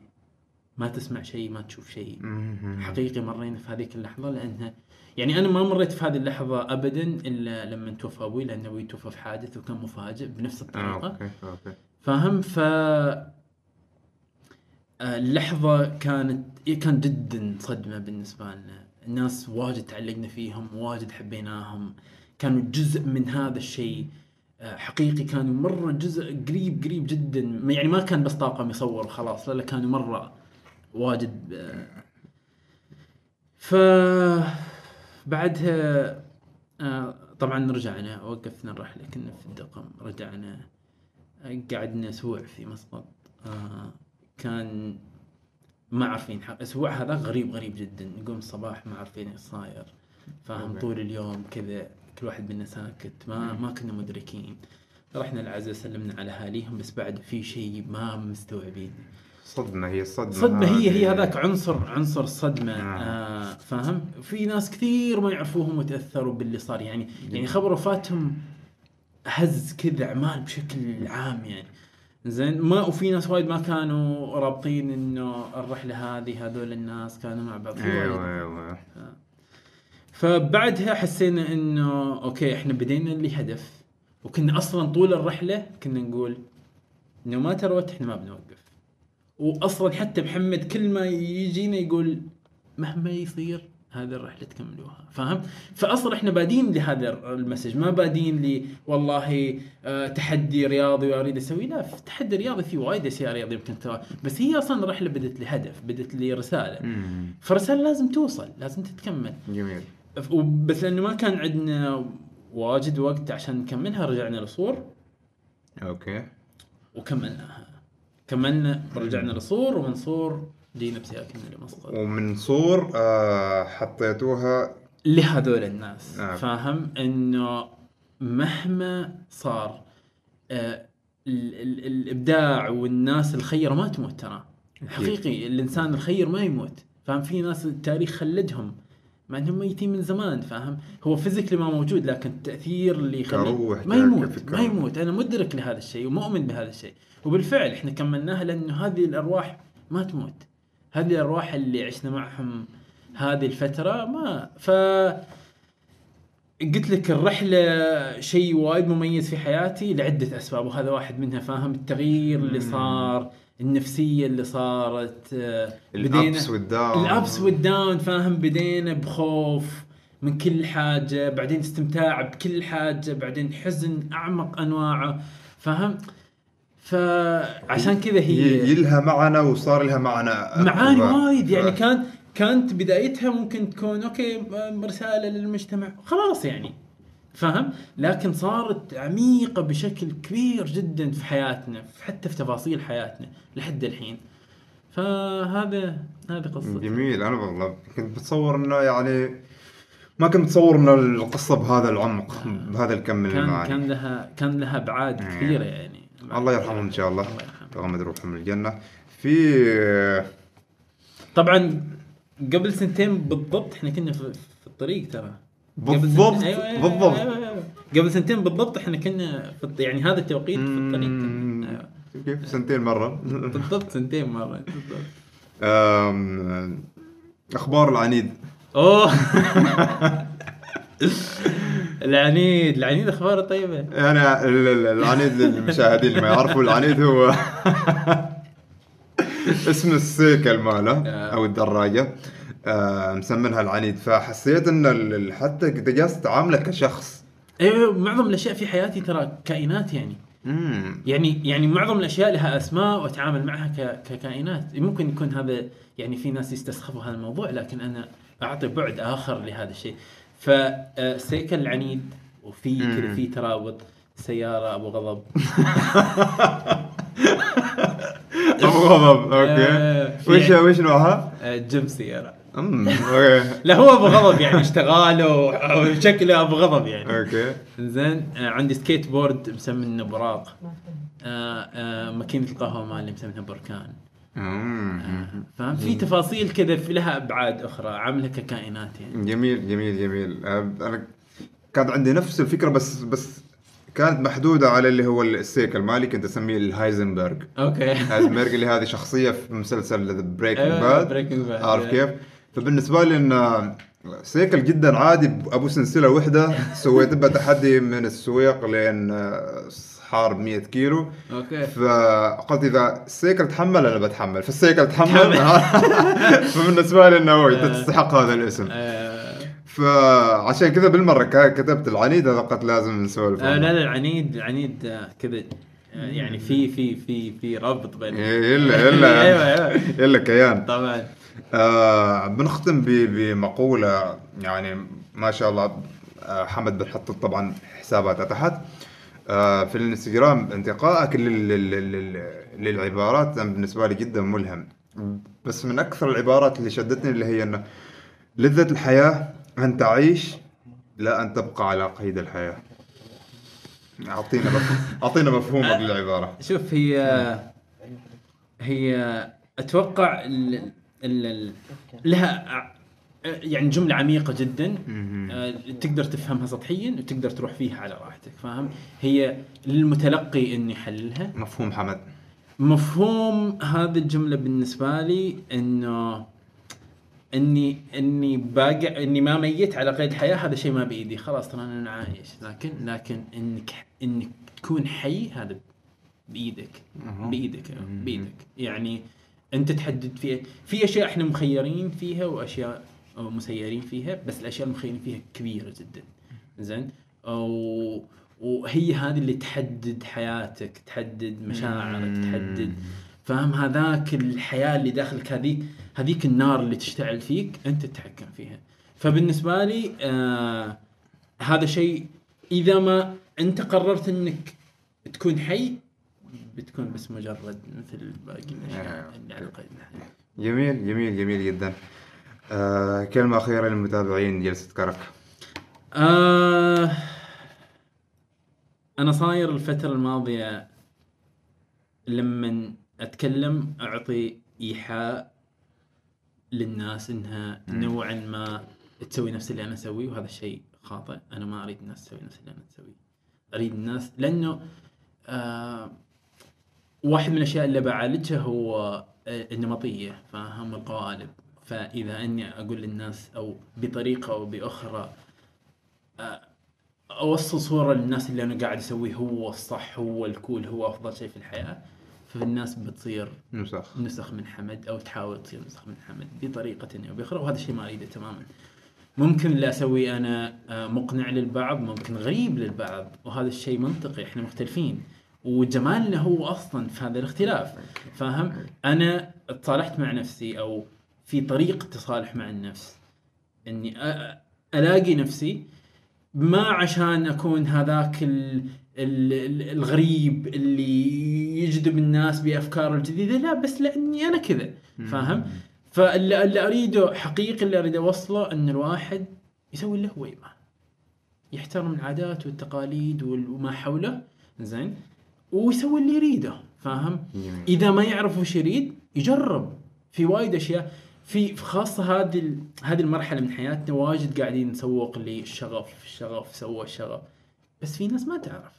ما تسمع شيء ما تشوف شيء. حقيقي مرينا في هذيك اللحظة لأنها يعني أنا ما مريت في هذه اللحظة ابدا إلا لما توفى أبوي لأن أبوي توفى في حادث وكان مفاجئ بنفس آه، الطريقة. okay okay. فاهم ف آه، اللحظة كانت إيه، كان جدا صدمة بالنسبة لنا. الناس واجد تعلقنا فيهم واجد حبيناهم. كانوا جزء من هذا الشيء. آه، حقيقي كانوا مرة جزء قريب قريب جدا. يعني ما كان بس طاقم يصور وخلاص لا لا كانوا مرة واجد. ف بعدها آه، طبعا رجعنا وقفنا الرحلة كنا في الدقم رجعنا قعدنا أسبوع في مسقط. آه كان ما عارفين حق أسبوع هذا غريب غريب جدا. نقوم الصباح ما عارفين إيش صاير. فاهم. طول اليوم كذا كل واحد منا ساكت ما ما كنا مدركين. رحنا العزاء سلمنا على أهاليهم بس بعد في شيء ما مستوعبين. صدمة هي الصدمه صدمة هي هي. هذاك عنصر عنصر الصدمة آه. آه فاهم في ناس كثير ما يعرفوهم وتأثروا باللي صار يعني يعني خبر وفاتهم هز كذا اعمال بشكل عام يعني زين ما وفي ناس وايد ما كانوا رابطين إنه الرحلة هذه هذول الناس كانوا مع بعض. أيوه أيوه فبعدها حسينا إنه okay إحنا بدينا اللي هدف وكنا أصلا طول الرحلة كنا نقول انه ما تروت إحنا ما بنوقف واصلا حتى محمد كل ما يجينا يقول مهما يصير هذه الرحلة تكملوها فاهم؟ فاصلا إحنا بادين لهذا ال message ما بادين لي والله آه تحدي رياضي وأريد أسوي لا في تحدي رياضي في وايد أشياء رياضيه يمكن تسويها بس هي أصلا الرحلة بدت لهدف بدت لرسالة. مم. فرسالة لازم توصل لازم تتكمل. جميل. بس لأنه ما كان عندنا واجد وقت عشان نكملها رجعنا لصور. okay. وكملناها. كملنا رجعنا لصور ومن صور جينا بسياكلنا لمسقط ومن صور آه حطيتوها لهذول الناس. آه. فاهم؟ إنه مهما صار آه ال- ال- الإبداع والناس الخيره ما تموت ترى. حقيقي الإنسان الخير ما يموت. فاهم؟ في ناس التاريخ خلدهم. مع إنهم ميتين من زمان فاهم؟ هو فيزيكلي ما موجود لكن التأثير اللي يخلي كروح، ما يموت. ما يموت. أنا مدرك لهذا الشيء ومؤمن بهذا الشيء. وبالفعل إحنا كملناها لأنه هذه الأرواح ما تموت. هذه الأرواح اللي عشنا معهم هذه الفترة ما ف قلت لك الرحلة شيء وايد مميز في حياتي لعدة أسباب وهذا واحد منها فاهم؟ التغيير اللي صار. النفسية اللي صارت آه، الأبس والداون. الأبس والداون فاهم؟ بدينا بخوف من كل حاجة بعدين استمتاع بكل حاجة بعدين حزن أعمق أنواعه فاهم؟ فعشان كذا هي يلها معنا وصار لها معنا معاني. وايد. يعني كان كانت بدايتها ممكن تكون أوكي رسالة للمجتمع. خلاص يعني. فاهم؟ لكن صارت عميقة بشكل كبير جدا في حياتنا حتى في تفاصيل حياتنا لحد الحين. فهذا هذه قصه جميل أنا والله كنت بتصور إنه يعني ما كنت متصور إنه القصة بهذا العمق بهذا الكم من كان المعاني كان لها كان لها أبعاد مم. كثيره يعني. الله يرحمهم إن شاء الله. الله يرحمهم. تغمد روحهم الجنة. في طبعا قبل سنتين بالضبط إحنا كنا في, الطريق ترى. بالضبط سنتين- أيوة أيوة بالضبط. أيوة أيوة. قبل سنتين بالضبط إحنا كنا في يعني هذا التوقيت في الطريق. أيوة. كيف؟ سنتين مرة. بالضبط سنتين مرة. بالضبط أخبار العنيد. أوه. العنيد العنيد أخباره طيبة. أنا ال- ال- العنيد للمشاهدين اللي ما يعرفوا العنيد هو اسم السيكل ماله أو الدراجة. آه، مسمينها العنيد. فحسيت إن حتى جلست تعامله كشخص. أيوه معظم الأشياء في حياتي ترى كائنات يعني. امم يعني يعني معظم الأشياء لها أسماء وأتعامل معها ككائنات. ممكن يكون هذا يعني في ناس يستسخفوا هذا الموضوع لكن أنا أعطي بعد آخر لهذا الشيء. فالسيكل العنيد وفي كذا مم. في ترابط سيارة أبو غضب. أبو غضب okay. آه، وش وش نوعها؟ آه، جيم سيارة. لا هو أبو غضب يعني اشتغاله وشكله أبو غضب يعني. okay. زين آه، عندي سكيت بورد مسمينه براق آه، آه، ماكينة القهوة مالي مسمينها بركان. فاهم؟ في تفاصيل كذا في لها أبعاد أخرى عاملها ككائنات يعني. جميل جميل جميل. أنا كانت عندي نفس الفكرة بس بس كانت محدودة على اللي هو السيكل مالي كنت أسميه الهايزنبرغ. okay. هايزنبرغ اللي هذه شخصية في مسلسل the Breaking أيوة، Bad. عارف كيف؟ فبالنسبة لي إن سيكل جدا عادي أبو سلسلة وحدة. سويت بها تحدي من السويق لين آه، حارب 100 كيلو. أوكي. فقلت إذا السيكل تحمل أنا بتحمل. فالسيكل تحمل. فبالنسبة لي إنه انت تستحق هذا الاسم. آه، فعشان كذا بالمرة كتبت العنيد هذا قد لازم نسولف آه،. لا لا العنيد العنيد آه، كذا آه، يعني في في في في ربط بين إيه، إلا إلا. أيوه أيوه. إلا كيان. طبعا. آه بنختم بمقولة يعني ما شاء الله آه حمد بنحط طبعا حساباتها تحت. آه في الانستغرام انتقائك لل- لل- لل- للعبارات بالنسبة لي جدا ملهم. بس من أكثر العبارات اللي شدتني اللي هي إنه لذة الحياة أن تعيش لا أن تبقى على قيد الحياة. أعطينا أعطينا مفهومك للعبارة. شوف هي هي أتوقع لها يعني جملة عميقة جدا. آه، تقدر تفهمها سطحيا وتقدر تروح فيها على راحتك فاهم؟ هي للمتلقي إنه يحللها. مفهوم حمد. مفهوم هذه الجملة بالنسبة لي إنه إني إني باقي إني ما ميت على قيد حياه هذا شيء ما بإيدي. خلاص ترى أنا عايش. لكن لكن إنك إنك تكون حي هذا بإيدك. بإيدك بإيدك. يعني أنت تحدد فيها. في أشياء إحنا مخيرين فيها وأشياء مسيرين فيها بس الأشياء المخيرين فيها كبيرة جدا. زين. وهي هذه اللي تحدد حياتك تحدد مشاعرك تحدد فاهم؟ هذاك الحياة اللي داخلك هذيك هذيك النار اللي تشتعل فيك أنت تتحكم فيها. فبالنسبة لي آه هذا شيء إذا ما أنت قررت إنك تكون حي بتكون بس مجرد مثل باقي الأشياء اللي على قيد الحياة جميل جميل جميل جدا. آه كلمة أخيرة للمتابعين جلسة كرك. آه أنا صاير الفترة الماضية لما أتكلم أعطي إيحاء للناس إنها نوعا ما تسوي نفس اللي أنا أسويه وهذا الشيء خاطئ. أنا ما أريد الناس تسوي نفس اللي أنا أسويه. أريد الناس لأنه آه واحد من الأشياء اللي بعالجها هو آه، النمطية فاهم القوالب. فإذا أني أقول للناس أو بطريقة أو بأخرى آه، أوصل صورة للناس اللي أنا قاعد أسويه هو الصح هو الكول هو أفضل شيء في الحياة. فالناس بتصير نسخ. نسخ من حمد أو تحاول تصير نسخ من حمد بطريقة أو بأخرى وهذا الشيء ما أريده تماما. ممكن اللي اسويه أنا آه، مقنع للبعض ممكن غريب للبعض وهذا الشيء منطقي إحنا مختلفين. وجمالنا هو أصلا في هذا الاختلاف. فاهم؟ أنا تصالحت مع نفسي أو في طريقه تصالح مع النفس. إني ألاقي نفسي ما عشان أكون هذاك ال ال ال الغريب اللي يجذب الناس بافكاره الجديدة. لا بس لأني أنا كذا. فاهم؟ فاللي اللي أريده حقيقي اللي أريد أوصله إن الواحد يسوي اللي هو يبغاه يحترم العادات والتقاليد وال- وما حوله. زين؟ ويسوي اللي يريده فاهم؟ إذا ما يعرف وش يريد يجرب. في وايد أشياء. في خاصة هذه هذه المرحلة من حياتنا واجد قاعدين نسوق للشغف الشغف سوى الشغف. بس في ناس ما تعرف.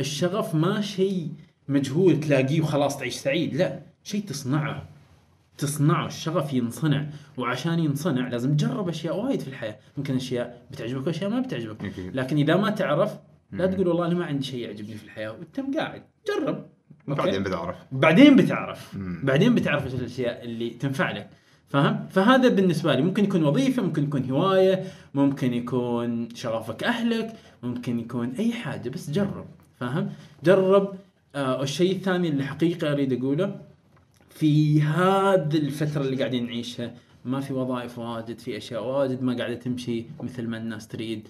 الشغف ما شيء مجهول تلاقيه وخلاص تعيش سعيد لا. شيء تصنعه. تصنعه. الشغف ينصنع. وعشان ينصنع لازم تجرب أشياء وايد في الحياة. ممكن أشياء بتعجبك وأشياء ما بتعجبك. لكن إذا ما تعرف لا تقول والله أنا ما عندي شيء يعجبني في الحياة وانت قاعد جرب؟ بعدين بتعرف. بعدين بتعرف. مم. بعدين بتعرف إيش الأشياء اللي تنفع لك. فاهم فهذا بالنسبة لي ممكن يكون وظيفة ممكن يكون هواية ممكن يكون شغفك أهلك ممكن يكون أي حاجة بس جرب. فاهم جرب. آه الشيء الثاني اللي حقيقه أريد أقوله في هذه الفترة اللي قاعدين نعيشها ما في وظائف واجد في أشياء واجد ما قاعدة تمشي مثل ما الناس تريد.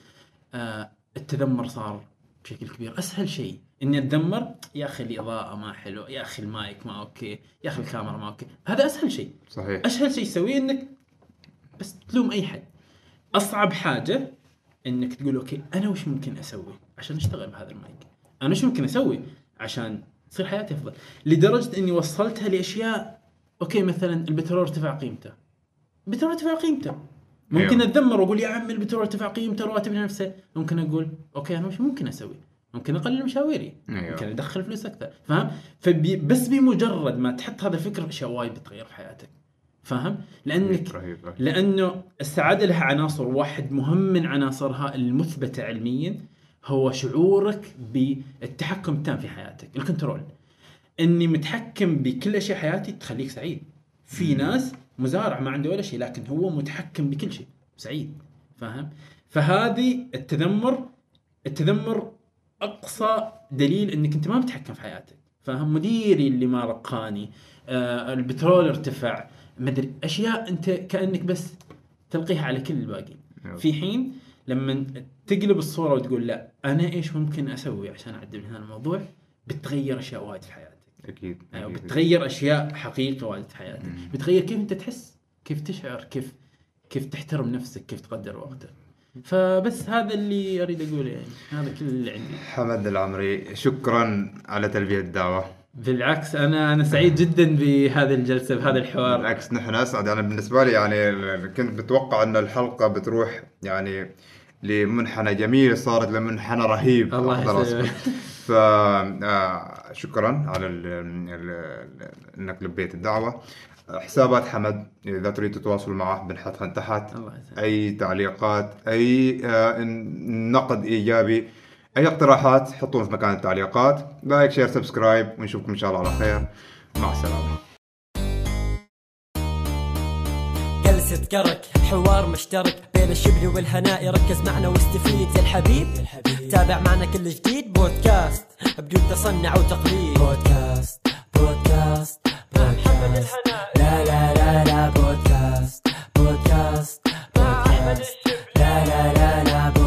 آه التذمر صار بشكل كبير. أسهل شيء إني اتذمر يا أخي الإضاءة ما حلو يا أخي المايك ما okay يا أخي الكاميرا ما okay. هذا أسهل شيء. صحيح. أسهل شيء تسويه إنك بس تلوم أي حد. أصعب حاجة إنك تقول okay أنا وش ممكن أسوي عشان أشتغل بهذا المايك؟ أنا وش ممكن أسوي عشان تصير حياتي أفضل؟ لدرجة إني وصلتها لأشياء okay مثلا البترول ارتفع قيمته. البترول ارتفع قيمته. ممكن أيوه. أتذمر وأقول يا عم البترول ارتفع قيمته رواتب نفسه. ممكن أقول okay أنا وش ممكن أسوي. ممكن أقلل مشاويري. أيوه. ممكن أدخل فلوس أكثر. فاهم فبي بس بمجرد ما تحط هذا الفكر أشياء وايد بتغير في حياتك. فاهم لانك رهيب رهيب. لأنه السعادة لها عناصر. واحد مهم من عناصرها المثبتة علميا هو شعورك بالتحكم التام في حياتك. الكنترول. إني متحكم بكل أشياء حياتي تخليك سعيد. في ناس مزارع ما عنده ولا شيء لكن هو متحكم بكل شيء. سعيد. فاهم؟ فهذه التذمر التذمر أقصى دليل إنك أنت ما متحكم في حياتك. فاهم؟ مديري اللي ما رقاني آه البترول ارتفع مدري أشياء أنت كأنك بس تلقيها على كل الباقي. في حين لما تقلب الصورة وتقول لا أنا إيش ممكن أسوي عشان أعدل هذا الموضوع؟ بتغير أشياء وايد في حياتك. أكيد أكيد. بتغير أشياء حقيقه وايد في حياتك. مم. بتغير كيف أنت تحس كيف تشعر كيف كيف تحترم نفسك كيف تقدر وقتك. فبس هذا اللي أريد أقوله يعني. هذا كل اللي عندي. حمد العمري شكرا على تلبية الدعوة. بالعكس أنا أنا سعيد جدا بهذه الجلسة بهذا الحوار. بالعكس نحن أسعد. أنا بالنسبة لي يعني كنت بتوقع أن الحلقة بتروح يعني لمنحنى جميل صارت لمنحنى رهيب. الله أقدر يسلمك. أصفه. ف آه، شكرا على ال ال إنك لبيت الدعوة. حسابات حمد إذا تريد تتواصل معه بنحطها تحت. أي تعليقات أي آه، نقد إيجابي أي اقتراحات حطوهم في مكان التعليقات. like share subscribe ونشوفكم إن شاء الله على خير. مع السلامة. كرك. حوار مشترك بين الشبل والهناء. ركز معنا واستفيد يا الحبيب. تابع معنا كل جديد. بودكاست بدون تصنع وتقليد. بودكاست بودكاست بودكاست. لا لا لا لا بودكاست بودكاست بودكاست. لا لا لا